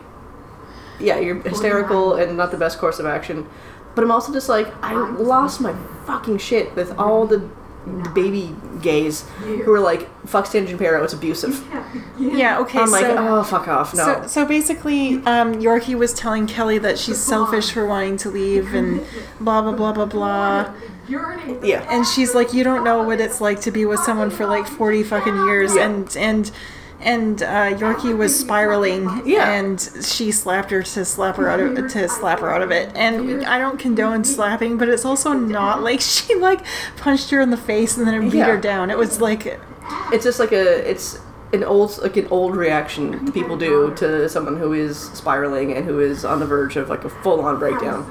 Speaker 1: yeah, you're hysterical and not the best course of action. But I'm also just like, I lost my fucking shit with all the baby gays who were like, fuck San Junipero, it's abusive.
Speaker 2: Yeah, okay,
Speaker 1: I'm like,
Speaker 2: so.
Speaker 1: oh, fuck off, no.
Speaker 2: So, so basically, um, Yorkie was telling Kelly that she's selfish for wanting to leave and blah blah blah blah blah.
Speaker 1: Yeah.
Speaker 2: And she's like, you don't know what it's like to be with someone for like forty fucking years.
Speaker 1: Yeah.
Speaker 2: And and and uh, Yorkie was spiraling.
Speaker 1: Yeah.
Speaker 2: And she slapped her to slap her out of to slap her out of it. And I don't condone slapping, but it's also not like she like punched her in the face and then beat
Speaker 1: Yeah.
Speaker 2: her down. It was like,
Speaker 1: It's just like a, it's an old, like an old reaction people do to someone who is spiraling and who is on the verge of like a full-on breakdown.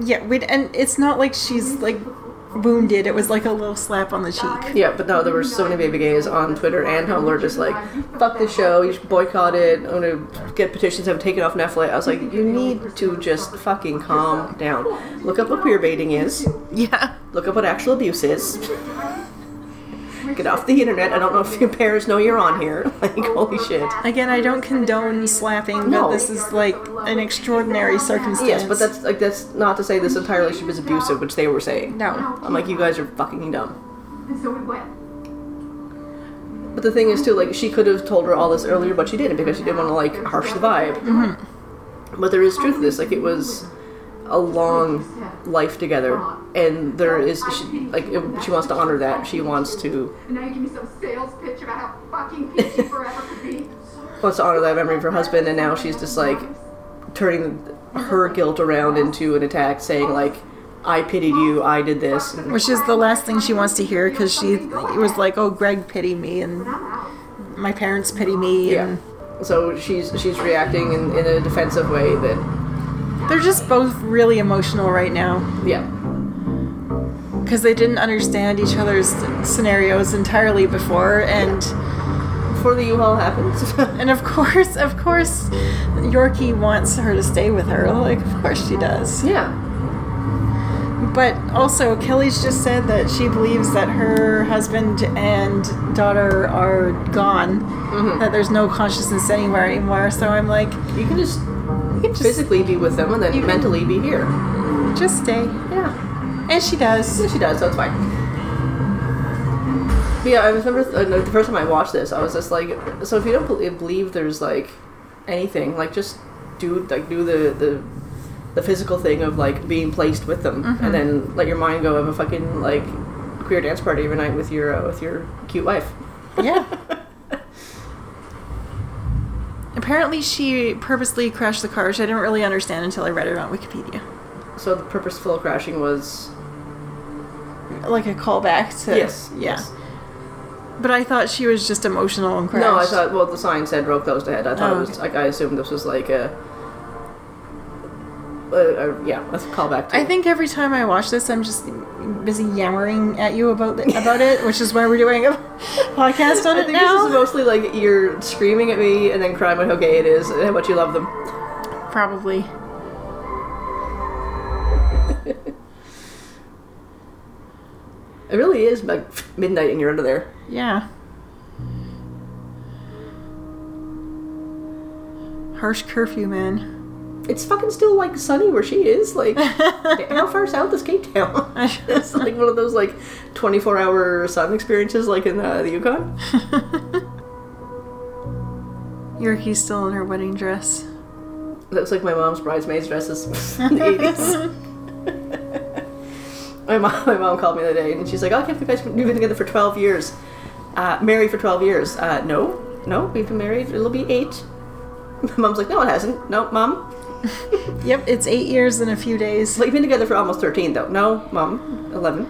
Speaker 2: yeah, we and it's not like she's like wounded. It was like a little slap on the cheek.
Speaker 1: Yeah, but no, there were so many baby gays on Twitter and Tumblr just like, fuck this show, you should boycott it, I'm gonna get petitions, have it taken off Netflix. I was like, you need to just fucking calm down. Look up what queer baiting is,
Speaker 2: Yeah.
Speaker 1: look up what actual abuse is. Get off the internet. I don't know if your parents know you're on here. Like, holy shit.
Speaker 2: Again, I don't condone slapping, but this is like an extraordinary circumstance.
Speaker 1: Yes, but that's like that's not to say this entire relationship is abusive, which they were saying.
Speaker 2: no.
Speaker 1: I'm like, you guys are fucking dumb.
Speaker 7: And so we went.
Speaker 1: But the thing is too, like she could have told her all this earlier, but she didn't because she didn't want to like harsh the vibe.
Speaker 2: Mm-hmm.
Speaker 1: But there is truth to this. Like it was a long life together, and there is she, like she wants to honor that. She wants to
Speaker 7: And now you give me some sales pitch about how fucking peachy forever could be.
Speaker 1: wants to honor that memory of her husband, and now she's just like turning her guilt around into an attack, saying like, "I pitied you. I did this."
Speaker 2: Which is the last thing she wants to hear because she was like, "Oh, Greg pity me and my parents pity me."
Speaker 1: yeah.
Speaker 2: And
Speaker 1: So she's she's reacting in, in a defensive way that
Speaker 2: they're just both really emotional right now
Speaker 1: yeah
Speaker 2: because they didn't understand each other's scenarios entirely before, and
Speaker 1: before the U-Haul happens.
Speaker 2: and of course, of course, Yorkie wants her to stay with her. Like, of course she does.
Speaker 1: yeah.
Speaker 2: But also, Kelly's just said that she believes that her husband and daughter are gone, mm-hmm. that there's no consciousness anywhere anymore. So I'm like,
Speaker 1: You can just, you can physically be with them and then mentally be here.
Speaker 2: just stay.
Speaker 1: Yeah.
Speaker 2: And she does.
Speaker 1: Yeah, she does, so it's fine. But yeah, I remember uh, the first time I watched this, I was just like, so if you don't believe, believe there's like anything, like just do like do the the the physical thing of like being placed with them, and then let your mind go have a fucking like queer dance party every night with your uh, with your cute wife.
Speaker 2: Yeah. Apparently, she purposely crashed the car, which I didn't really understand until I read it on Wikipedia.
Speaker 1: So the purposeful crashing was
Speaker 2: Like a callback to.
Speaker 1: yes,
Speaker 2: Yeah.
Speaker 1: yes.
Speaker 2: But I thought she was just emotional and crashed.
Speaker 1: No, I thought. Well, the sign said "broke closed ahead." I thought
Speaker 2: Oh,
Speaker 1: it was
Speaker 2: okay.
Speaker 1: like I assumed this was like a. Uh, uh, yeah, let's call back to.
Speaker 2: I think every time I watch this, I'm just busy yammering at you about the, about it, which is why we're doing a podcast on
Speaker 1: I
Speaker 2: it
Speaker 1: think this
Speaker 2: now.
Speaker 1: is mostly like you're screaming at me and then crying about how gay it is and how much you love them.
Speaker 2: Probably.
Speaker 1: It really is like midnight and you're under there.
Speaker 2: Yeah. Harsh curfew, man.
Speaker 1: It's fucking still like sunny where she is. Like, how far south is Cape Town? it's like one of those like 24 hour sun experiences, like in uh, the Yukon.
Speaker 2: Yorkie's still in her wedding dress.
Speaker 1: Looks like my mom's bridesmaids dresses in the 80s. my mom, my mom called me the other day and she's like, "Oh, can't you guys you've been together for 12 years, uh, married for 12 years." Uh, no, no, we've been married. It'll be eight. My mom's like, "No, it hasn't. No, mom.
Speaker 2: Yep, it's eight years and a few days.
Speaker 1: You've been together for almost 13, though. No, mom, 11.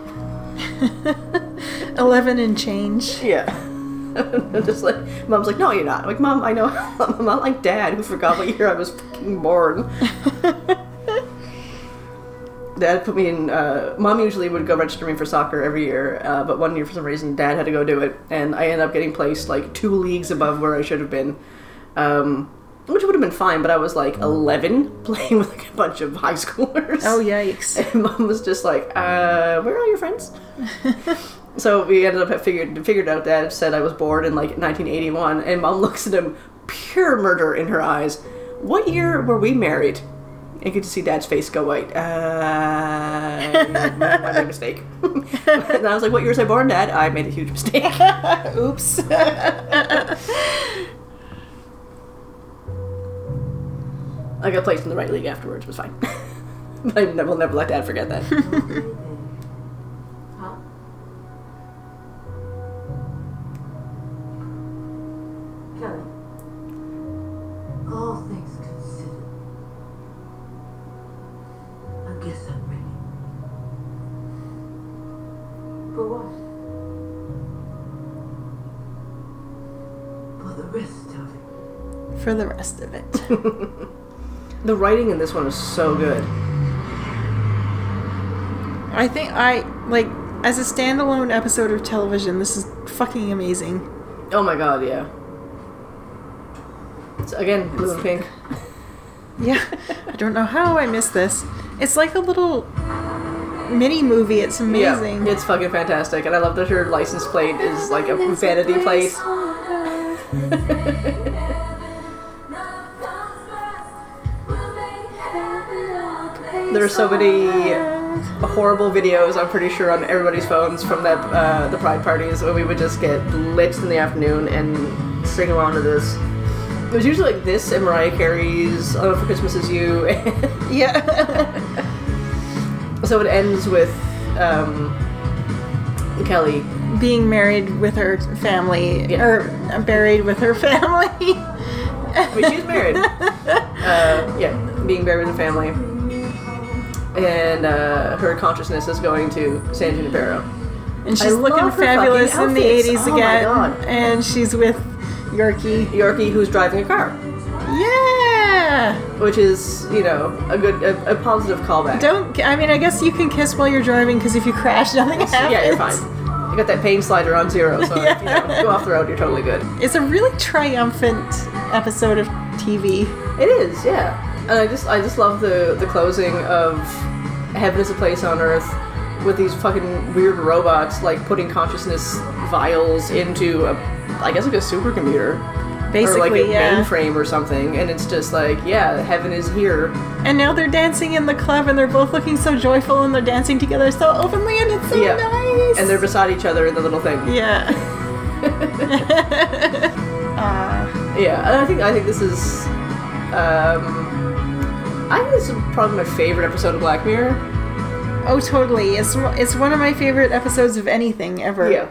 Speaker 2: 11 and change.
Speaker 1: Yeah." Just like, mom's like, no, you're not. I'm like, mom, I know. I'm not like dad who forgot what year I was fucking born. Dad put me in. Uh, Mom usually would go register me for soccer every year, uh, but one year for some reason Dad had to go do it, and I ended up getting placed like two leagues above where I should have been, um, which would have been fine. But I was like 11, playing with like a bunch of high schoolers.
Speaker 2: Oh, yikes.
Speaker 1: And Mom was just like, uh, "Where are all your friends?" so we ended up have figured figured out. Dad said I was born in like 1981, and Mom looks at him, pure murder in her eyes. What year were we married? And you get to see Dad's face go white. Uh, my big mistake. and I was like, "What year was I born, Dad?" I made a huge mistake.
Speaker 2: Oops.
Speaker 1: I got placed in the right league afterwards. It was fine. but I never, will never let Dad forget that.
Speaker 3: Huh? Kelly.
Speaker 9: All things considered, I guess I'm ready.
Speaker 3: For what?
Speaker 9: For the rest of it.
Speaker 2: For the rest of it.
Speaker 1: the writing in this one is so good.
Speaker 2: I think I, like, as a standalone episode of television, this is fucking amazing.
Speaker 1: Oh my god, yeah. It's, again, blue and pink.
Speaker 2: Yeah. I don't know how I missed this. It's like a little mini movie. It's amazing.
Speaker 1: Yeah, it's fucking fantastic, and I love that her license plate is like a vanity plate. are so many horrible videos. I'm pretty sure on everybody's phones from that uh, the pride parties where we would just get blitzed in the afternoon and sing along to this. It was usually like this and Mariah Carey's "All for Christmas Is You."
Speaker 2: Yeah.
Speaker 1: so it ends with um, Kelly
Speaker 2: Being married with her family,
Speaker 1: Yeah.
Speaker 2: or buried with her family.
Speaker 1: I mean, she's married. uh, yeah, being buried with the family. And uh, her consciousness is going to San Junipero.
Speaker 2: And she's looking fabulous in the 80s
Speaker 1: Oh
Speaker 2: again. And she's with Yorkie.
Speaker 1: Yorkie, who's driving a car,
Speaker 2: Yeah!
Speaker 1: which is, you know, a good, a, a positive callback.
Speaker 2: Don't, I mean, I guess you can kiss while you're driving because if you crash, nothing happens.
Speaker 1: yeah, you're fine. You got that pain slider on zero, so if you know, go off the road, you're totally good.
Speaker 2: It's a really triumphant episode of TV.
Speaker 1: It is, yeah. And I just I just love the the closing of Heaven is a Place on Earth with these fucking weird robots like putting consciousness vials into a I guess like a supercomputer.
Speaker 2: Basically,
Speaker 1: or like a
Speaker 2: yeah.
Speaker 1: mainframe or something, and it's just like, yeah, heaven is here.
Speaker 2: And now they're dancing in the club and they're both looking so joyful and they're dancing together so openly and it's so
Speaker 1: yeah.
Speaker 2: nice.
Speaker 1: And they're beside each other in the little thing.
Speaker 2: Yeah. Aw.
Speaker 1: Yeah, and I think I think this is um I think this is probably my favorite episode of Black Mirror.
Speaker 2: Oh, totally. It's it's one of my favorite episodes of anything ever.
Speaker 1: Yeah.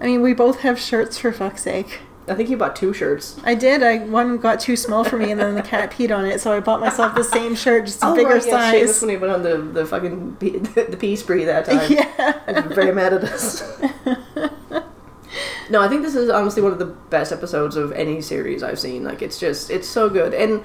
Speaker 2: I mean, we both have shirts for fuck's sake.
Speaker 1: I think you bought two shirts.
Speaker 2: I did. I one got too small for me, and then the cat peed on it, so I bought myself the same shirt, just a oh, bigger
Speaker 1: right, yeah,
Speaker 2: size.
Speaker 1: when he went on the, the fucking pee, the pee spree that time.
Speaker 2: Yeah.
Speaker 1: I was very mad at us. No, I think this is honestly one of the best episodes of any series I've seen. Like, it's just, it's so good. And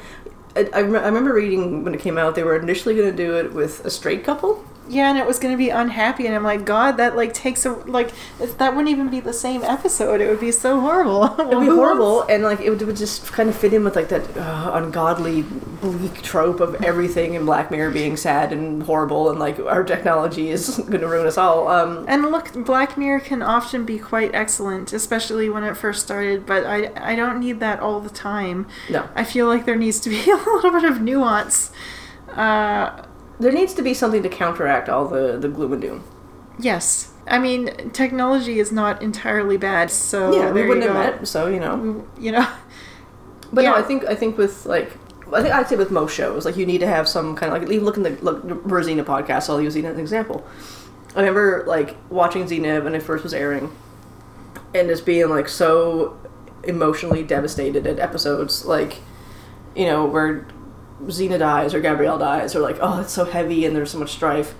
Speaker 1: I, I, I remember reading when it came out, they were initially going to do it with a straight couple.
Speaker 2: Yeah, and it was going to be unhappy, and I'm like, God, that like takes a like that wouldn't even be the same episode. It would be so horrible.
Speaker 1: It would be horrible, and like it would, it would just kind of fit in with like that uh, ungodly, bleak trope of everything in Black Mirror being sad and horrible, and like our technology is going to ruin us all. Um,
Speaker 2: And look, Black Mirror can often be quite excellent, especially when it first started. But I I don't need that all the time.
Speaker 1: no,
Speaker 2: I feel like there needs to be a little bit of nuance. Uh,
Speaker 1: there needs to be something to counteract all the the gloom and doom.
Speaker 2: yes, I mean technology is not entirely bad. So
Speaker 1: yeah, we wouldn't
Speaker 2: you
Speaker 1: have met, so you know.
Speaker 2: You know,
Speaker 1: But no, I think I think with like I think I'd say with most shows, like you need to have some kind of like even look in the look Rosina podcast. I'll use Xena as an example. I remember like watching Xena when it first was airing, and just being like so emotionally devastated at episodes like you know where Xena dies or Gabrielle dies or like oh it's so heavy and there's so much strife,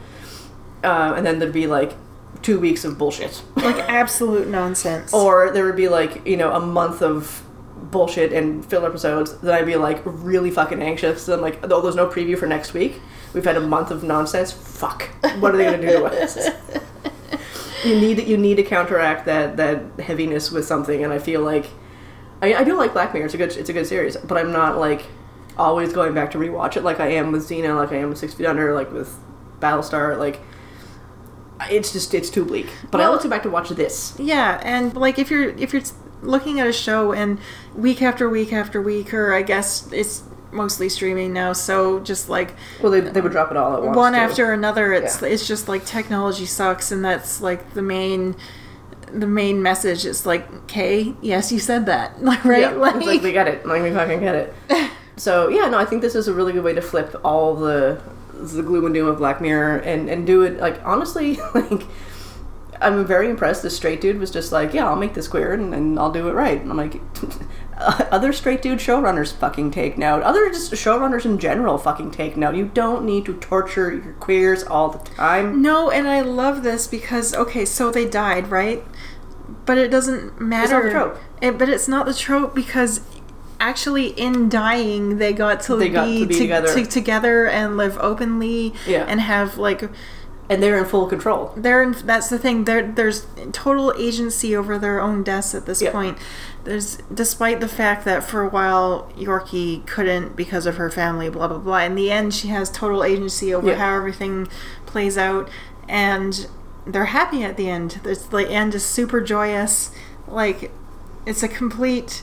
Speaker 1: uh, and then there'd be like two weeks of bullshit.
Speaker 2: like absolute nonsense.
Speaker 1: Or there would be like, you know, a month of bullshit and filler episodes. Then I'd be like really fucking anxious. Then like, oh, there's no preview for next week. We've had a month of nonsense. Fuck. What are they gonna do to us? you need you need to counteract that that heaviness with something, and I feel like I, I do like Black Mirror. It's a good it's a good series, but I'm not like always going back to rewatch it like I am with Xena, like I am with Six Feet Under, like with Battlestar. Like it's just it's too bleak. But I always go back to watch this.
Speaker 2: Yeah, and like if you're if you're looking at a show and week after week after week, or I guess it's mostly streaming now, so just like
Speaker 1: Well, they, they would drop it all at once.
Speaker 2: one
Speaker 1: too.
Speaker 2: after another, it's
Speaker 1: Yeah.
Speaker 2: it's just like technology sucks, and that's like the main the main message. It's like, okay, yes, you said that, like right,
Speaker 1: Yeah,
Speaker 2: like,
Speaker 1: it's like we get it. Like we fucking get it. so yeah, no, I think this is a really good way to flip all the the gloom and doom of Black Mirror and and do it like honestly like. I'm very impressed. This straight dude was just like, "Yeah, I'll make this queer and, and I'll do it right." And I'm like, other straight dude showrunners fucking take note. Other just showrunners in general fucking take note. You don't need to torture your queers all the time.
Speaker 2: No, and I love this because okay, so they died, right? But it doesn't matter.
Speaker 1: the trope.
Speaker 2: It, but it's not the trope because actually, in dying, they got to
Speaker 1: They
Speaker 2: be,
Speaker 1: got to be together.
Speaker 2: to- together and live openly.
Speaker 1: Yeah.
Speaker 2: and have like
Speaker 1: And they're in full control.
Speaker 2: they're in, that's the thing. There there's total agency over their own deaths at this point. There's despite the fact that for a while Yorkie couldn't because of her family, blah blah blah. In the end, she has total agency over how everything plays out, and they're happy at the end. It's the end is super joyous. Like it's a complete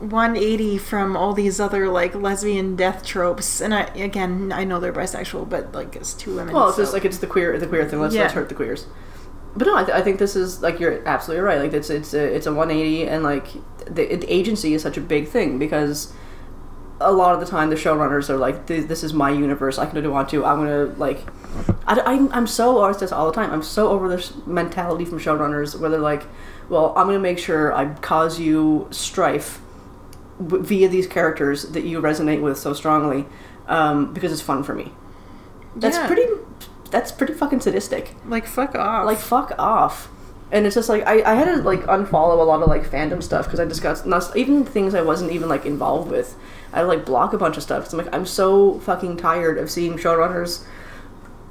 Speaker 2: 180 from all these other like lesbian death tropes. And I again, I know they're bisexual, but like it's two women.
Speaker 1: Well, it's
Speaker 2: so-
Speaker 1: just like it's the queer the queer thing. Let's let's hurt the queers. But no, I, th- I think this is like you're absolutely right. Like it's it's a it's a 180, and like the, the agency is such a big thing because a lot of the time the showrunners are like, "This this is my universe. I can do what I want to. I'm gonna like." I, I'm, I'm so this all the time. I'm so over this mentality from showrunners where they're like, "Well, I'm gonna make sure I cause you strife w- via these characters that you resonate with so strongly um, because it's fun for me." That's
Speaker 2: Yeah.
Speaker 1: pretty. That's pretty fucking sadistic.
Speaker 2: like fuck off.
Speaker 1: Like fuck off. And it's just like I, I had to like unfollow a lot of like fandom stuff because I just got not even things I wasn't even like involved with. I like block a bunch of stuff because I'm like I'm so fucking tired of seeing showrunners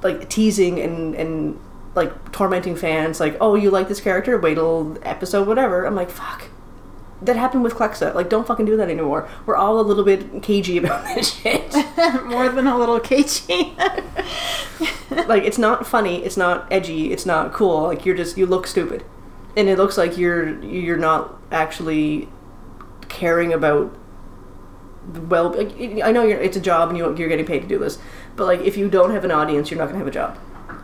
Speaker 1: like teasing and and like tormenting fans like oh you like this character wait till episode whatever. I'm like fuck. That happened with Clexa. Like, don't fucking do that anymore. We're all a little bit cagey about this shit.
Speaker 2: more than a little cagey.
Speaker 1: like it's not funny it's not edgy it's not cool like you're just you look stupid and it looks like you're you're not actually caring about well like, i know you're, it's a job and you, you're getting paid to do this but like if you don't have an audience you're not going to have a job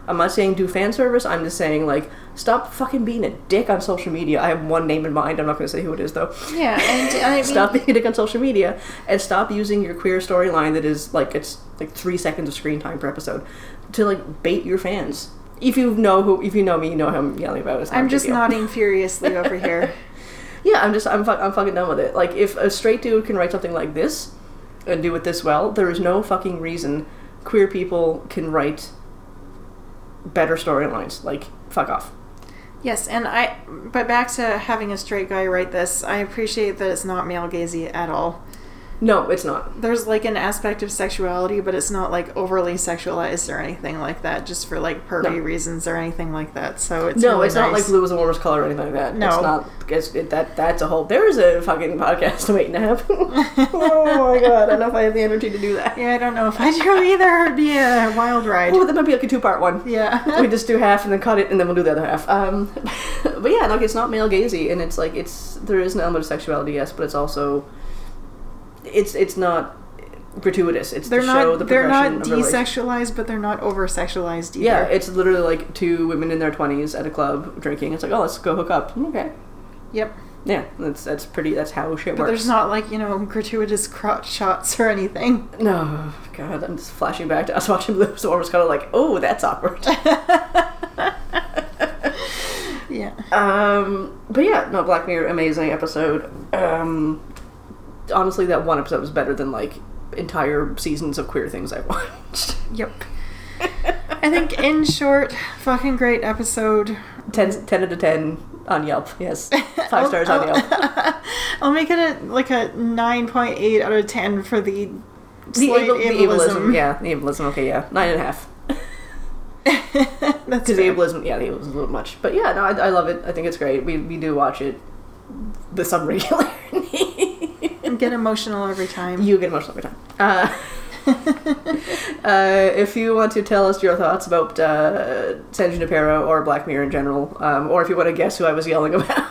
Speaker 1: i'm not saying do fan service i'm just saying like stop fucking being a dick on social media i have one name in mind i'm not going to say who it is though
Speaker 2: yeah, and I mean,
Speaker 1: stop being a dick on social media and stop using your queer storyline that is like it's like three seconds of screen time per episode to like bait your fans. If you know who, if you know me, you know who I'm yelling about. It's not a
Speaker 2: I'm just
Speaker 1: deal.
Speaker 2: nodding furiously over here.
Speaker 1: Yeah, I'm just I'm fu- I'm fucking done with it. Like if a straight dude can write something like this and do it this well, there is no fucking reason queer people can write better storylines. Like fuck off.
Speaker 2: Yes, and I. But back to having a straight guy write this, I appreciate that it's not male gazy at all.
Speaker 1: No, it's not.
Speaker 2: There's like an aspect of sexuality, but it's not like overly sexualized or anything like that, just for like pervy
Speaker 1: No.
Speaker 2: reasons or anything like that. So it's
Speaker 1: no,
Speaker 2: really
Speaker 1: it's not like blue is a warmest color or anything like that.
Speaker 2: No.
Speaker 1: it's not. It's, it, that that's a whole. There is a fucking podcast waiting to happen. oh my god, I don't know if I have the energy to do that.
Speaker 2: Yeah, I don't know if I do either. It'd be a wild ride.
Speaker 1: Oh, that might be like a two part one.
Speaker 2: Yeah.
Speaker 1: we just do half and then cut it and then we'll do the other half. Um, but yeah, like it's not male gazy and it's like it's there is an element of sexuality, yes, but it's also it's it's not gratuitous. It's
Speaker 2: they're
Speaker 1: to show
Speaker 2: not
Speaker 1: the
Speaker 2: they're not
Speaker 1: of the relationship.
Speaker 2: desexualized, but they're not over sexualized either.
Speaker 1: Yeah, it's literally like two women in their twenties at a club drinking. It's like, oh, let's go hook up. Okay,
Speaker 2: yep.
Speaker 1: yeah, that's that's pretty. That's how shit works.
Speaker 2: But
Speaker 1: works.
Speaker 2: there's not like you know gratuitous crotch shots or anything.
Speaker 1: No, God, I'm just flashing back to us watching Blue Storm. was kind of like, oh, that's awkward.
Speaker 2: Yeah.
Speaker 1: Um, but yeah, no, Black Mirror, amazing episode. Um, honestly, that one episode was better than like entire seasons of queer things I've watched.
Speaker 2: Yep. I think in short, fucking great episode.
Speaker 1: 10, 10 out of 10 on Yelp, yes. Five stars on Yelp.
Speaker 2: I'll make it a, like a 9.8 out of 10 for the
Speaker 1: The,
Speaker 2: slight
Speaker 1: ableism, the
Speaker 2: ableism.
Speaker 1: yeah, the ableism, okay, yeah. Nine and a half.
Speaker 2: That's
Speaker 1: Because ableism, yeah, the ableism is a little much. But yeah, no, I, I love it. I think it's great. We, we do watch it with some regularity.
Speaker 2: Get emotional every time.
Speaker 1: You get emotional every time. Uh, uh, if you want to tell us your thoughts about uh, San Junipero or Black Mirror in general, um, or if you want to guess who I was yelling about,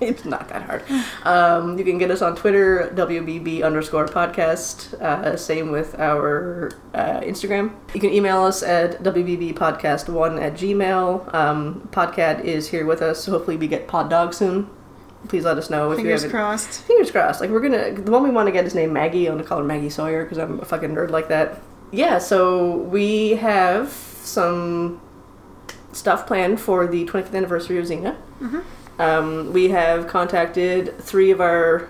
Speaker 1: it's not that hard. Um, you can get us on Twitter, WBB underscore podcast. Uh, same with our uh, Instagram. You can email us at WBBpodcast1 at gmail. Um, Podcat is here with us, so hopefully we get Pod Dog soon. Please let us know if
Speaker 2: Fingers
Speaker 1: you haven't
Speaker 2: crossed.
Speaker 1: fingers crossed. Like we're gonna, the one we want to get is named Maggie. I'm gonna call her Maggie Sawyer because I'm a fucking nerd like that. Yeah. So we have some stuff planned for the 25th anniversary of Xena. Um, we have contacted three of our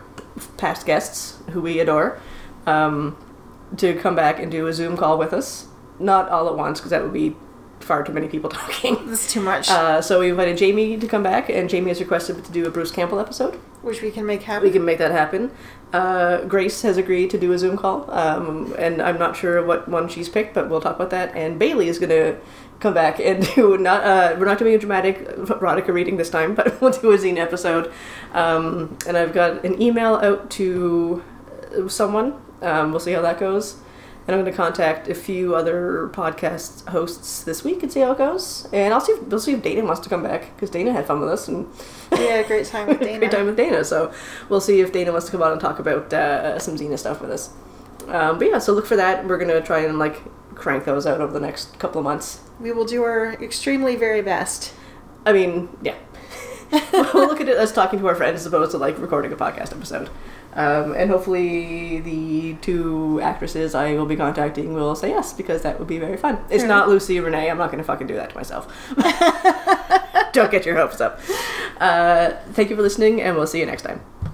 Speaker 1: past guests who we adore um, to come back and do a Zoom call with us. Not all at once because that would be far too many people talking.
Speaker 2: This is too much,
Speaker 1: Uh, so we invited Jamie to come back, and Jamie has requested to do a Bruce Campbell episode.
Speaker 2: which we can make happen.
Speaker 1: We can make that happen. Uh, Grace has agreed to do a Zoom call, um, and I'm not sure what one she's picked, but we'll talk about that. And Bailey is going to come back and do not. Uh, we're not doing a dramatic erotica reading this time, but we'll do a zine episode. Um, and I've got an email out to someone. Um, we'll see how that goes. And I'm going to contact a few other podcast hosts this week and see how it goes. And I'll see. If, we'll see if Dana wants to come back because Dana had fun with us and
Speaker 2: yeah, a great time with Dana.
Speaker 1: Great time with Dana. So we'll see if Dana wants to come on and talk about uh, some Xena stuff with us. Um, but yeah, so look for that. We're gonna try and like crank those out over the next couple of months.
Speaker 2: We will do our extremely very best.
Speaker 1: I mean, yeah. we'll look at it as talking to our friends as opposed to like recording a podcast episode. Um, and hopefully, the two actresses I will be contacting will say yes because that would be very fun. It's not Lucy or Renee. I'm not going to fucking do that to myself. Don't get your hopes up. Uh, thank you for listening, and we'll see you next time.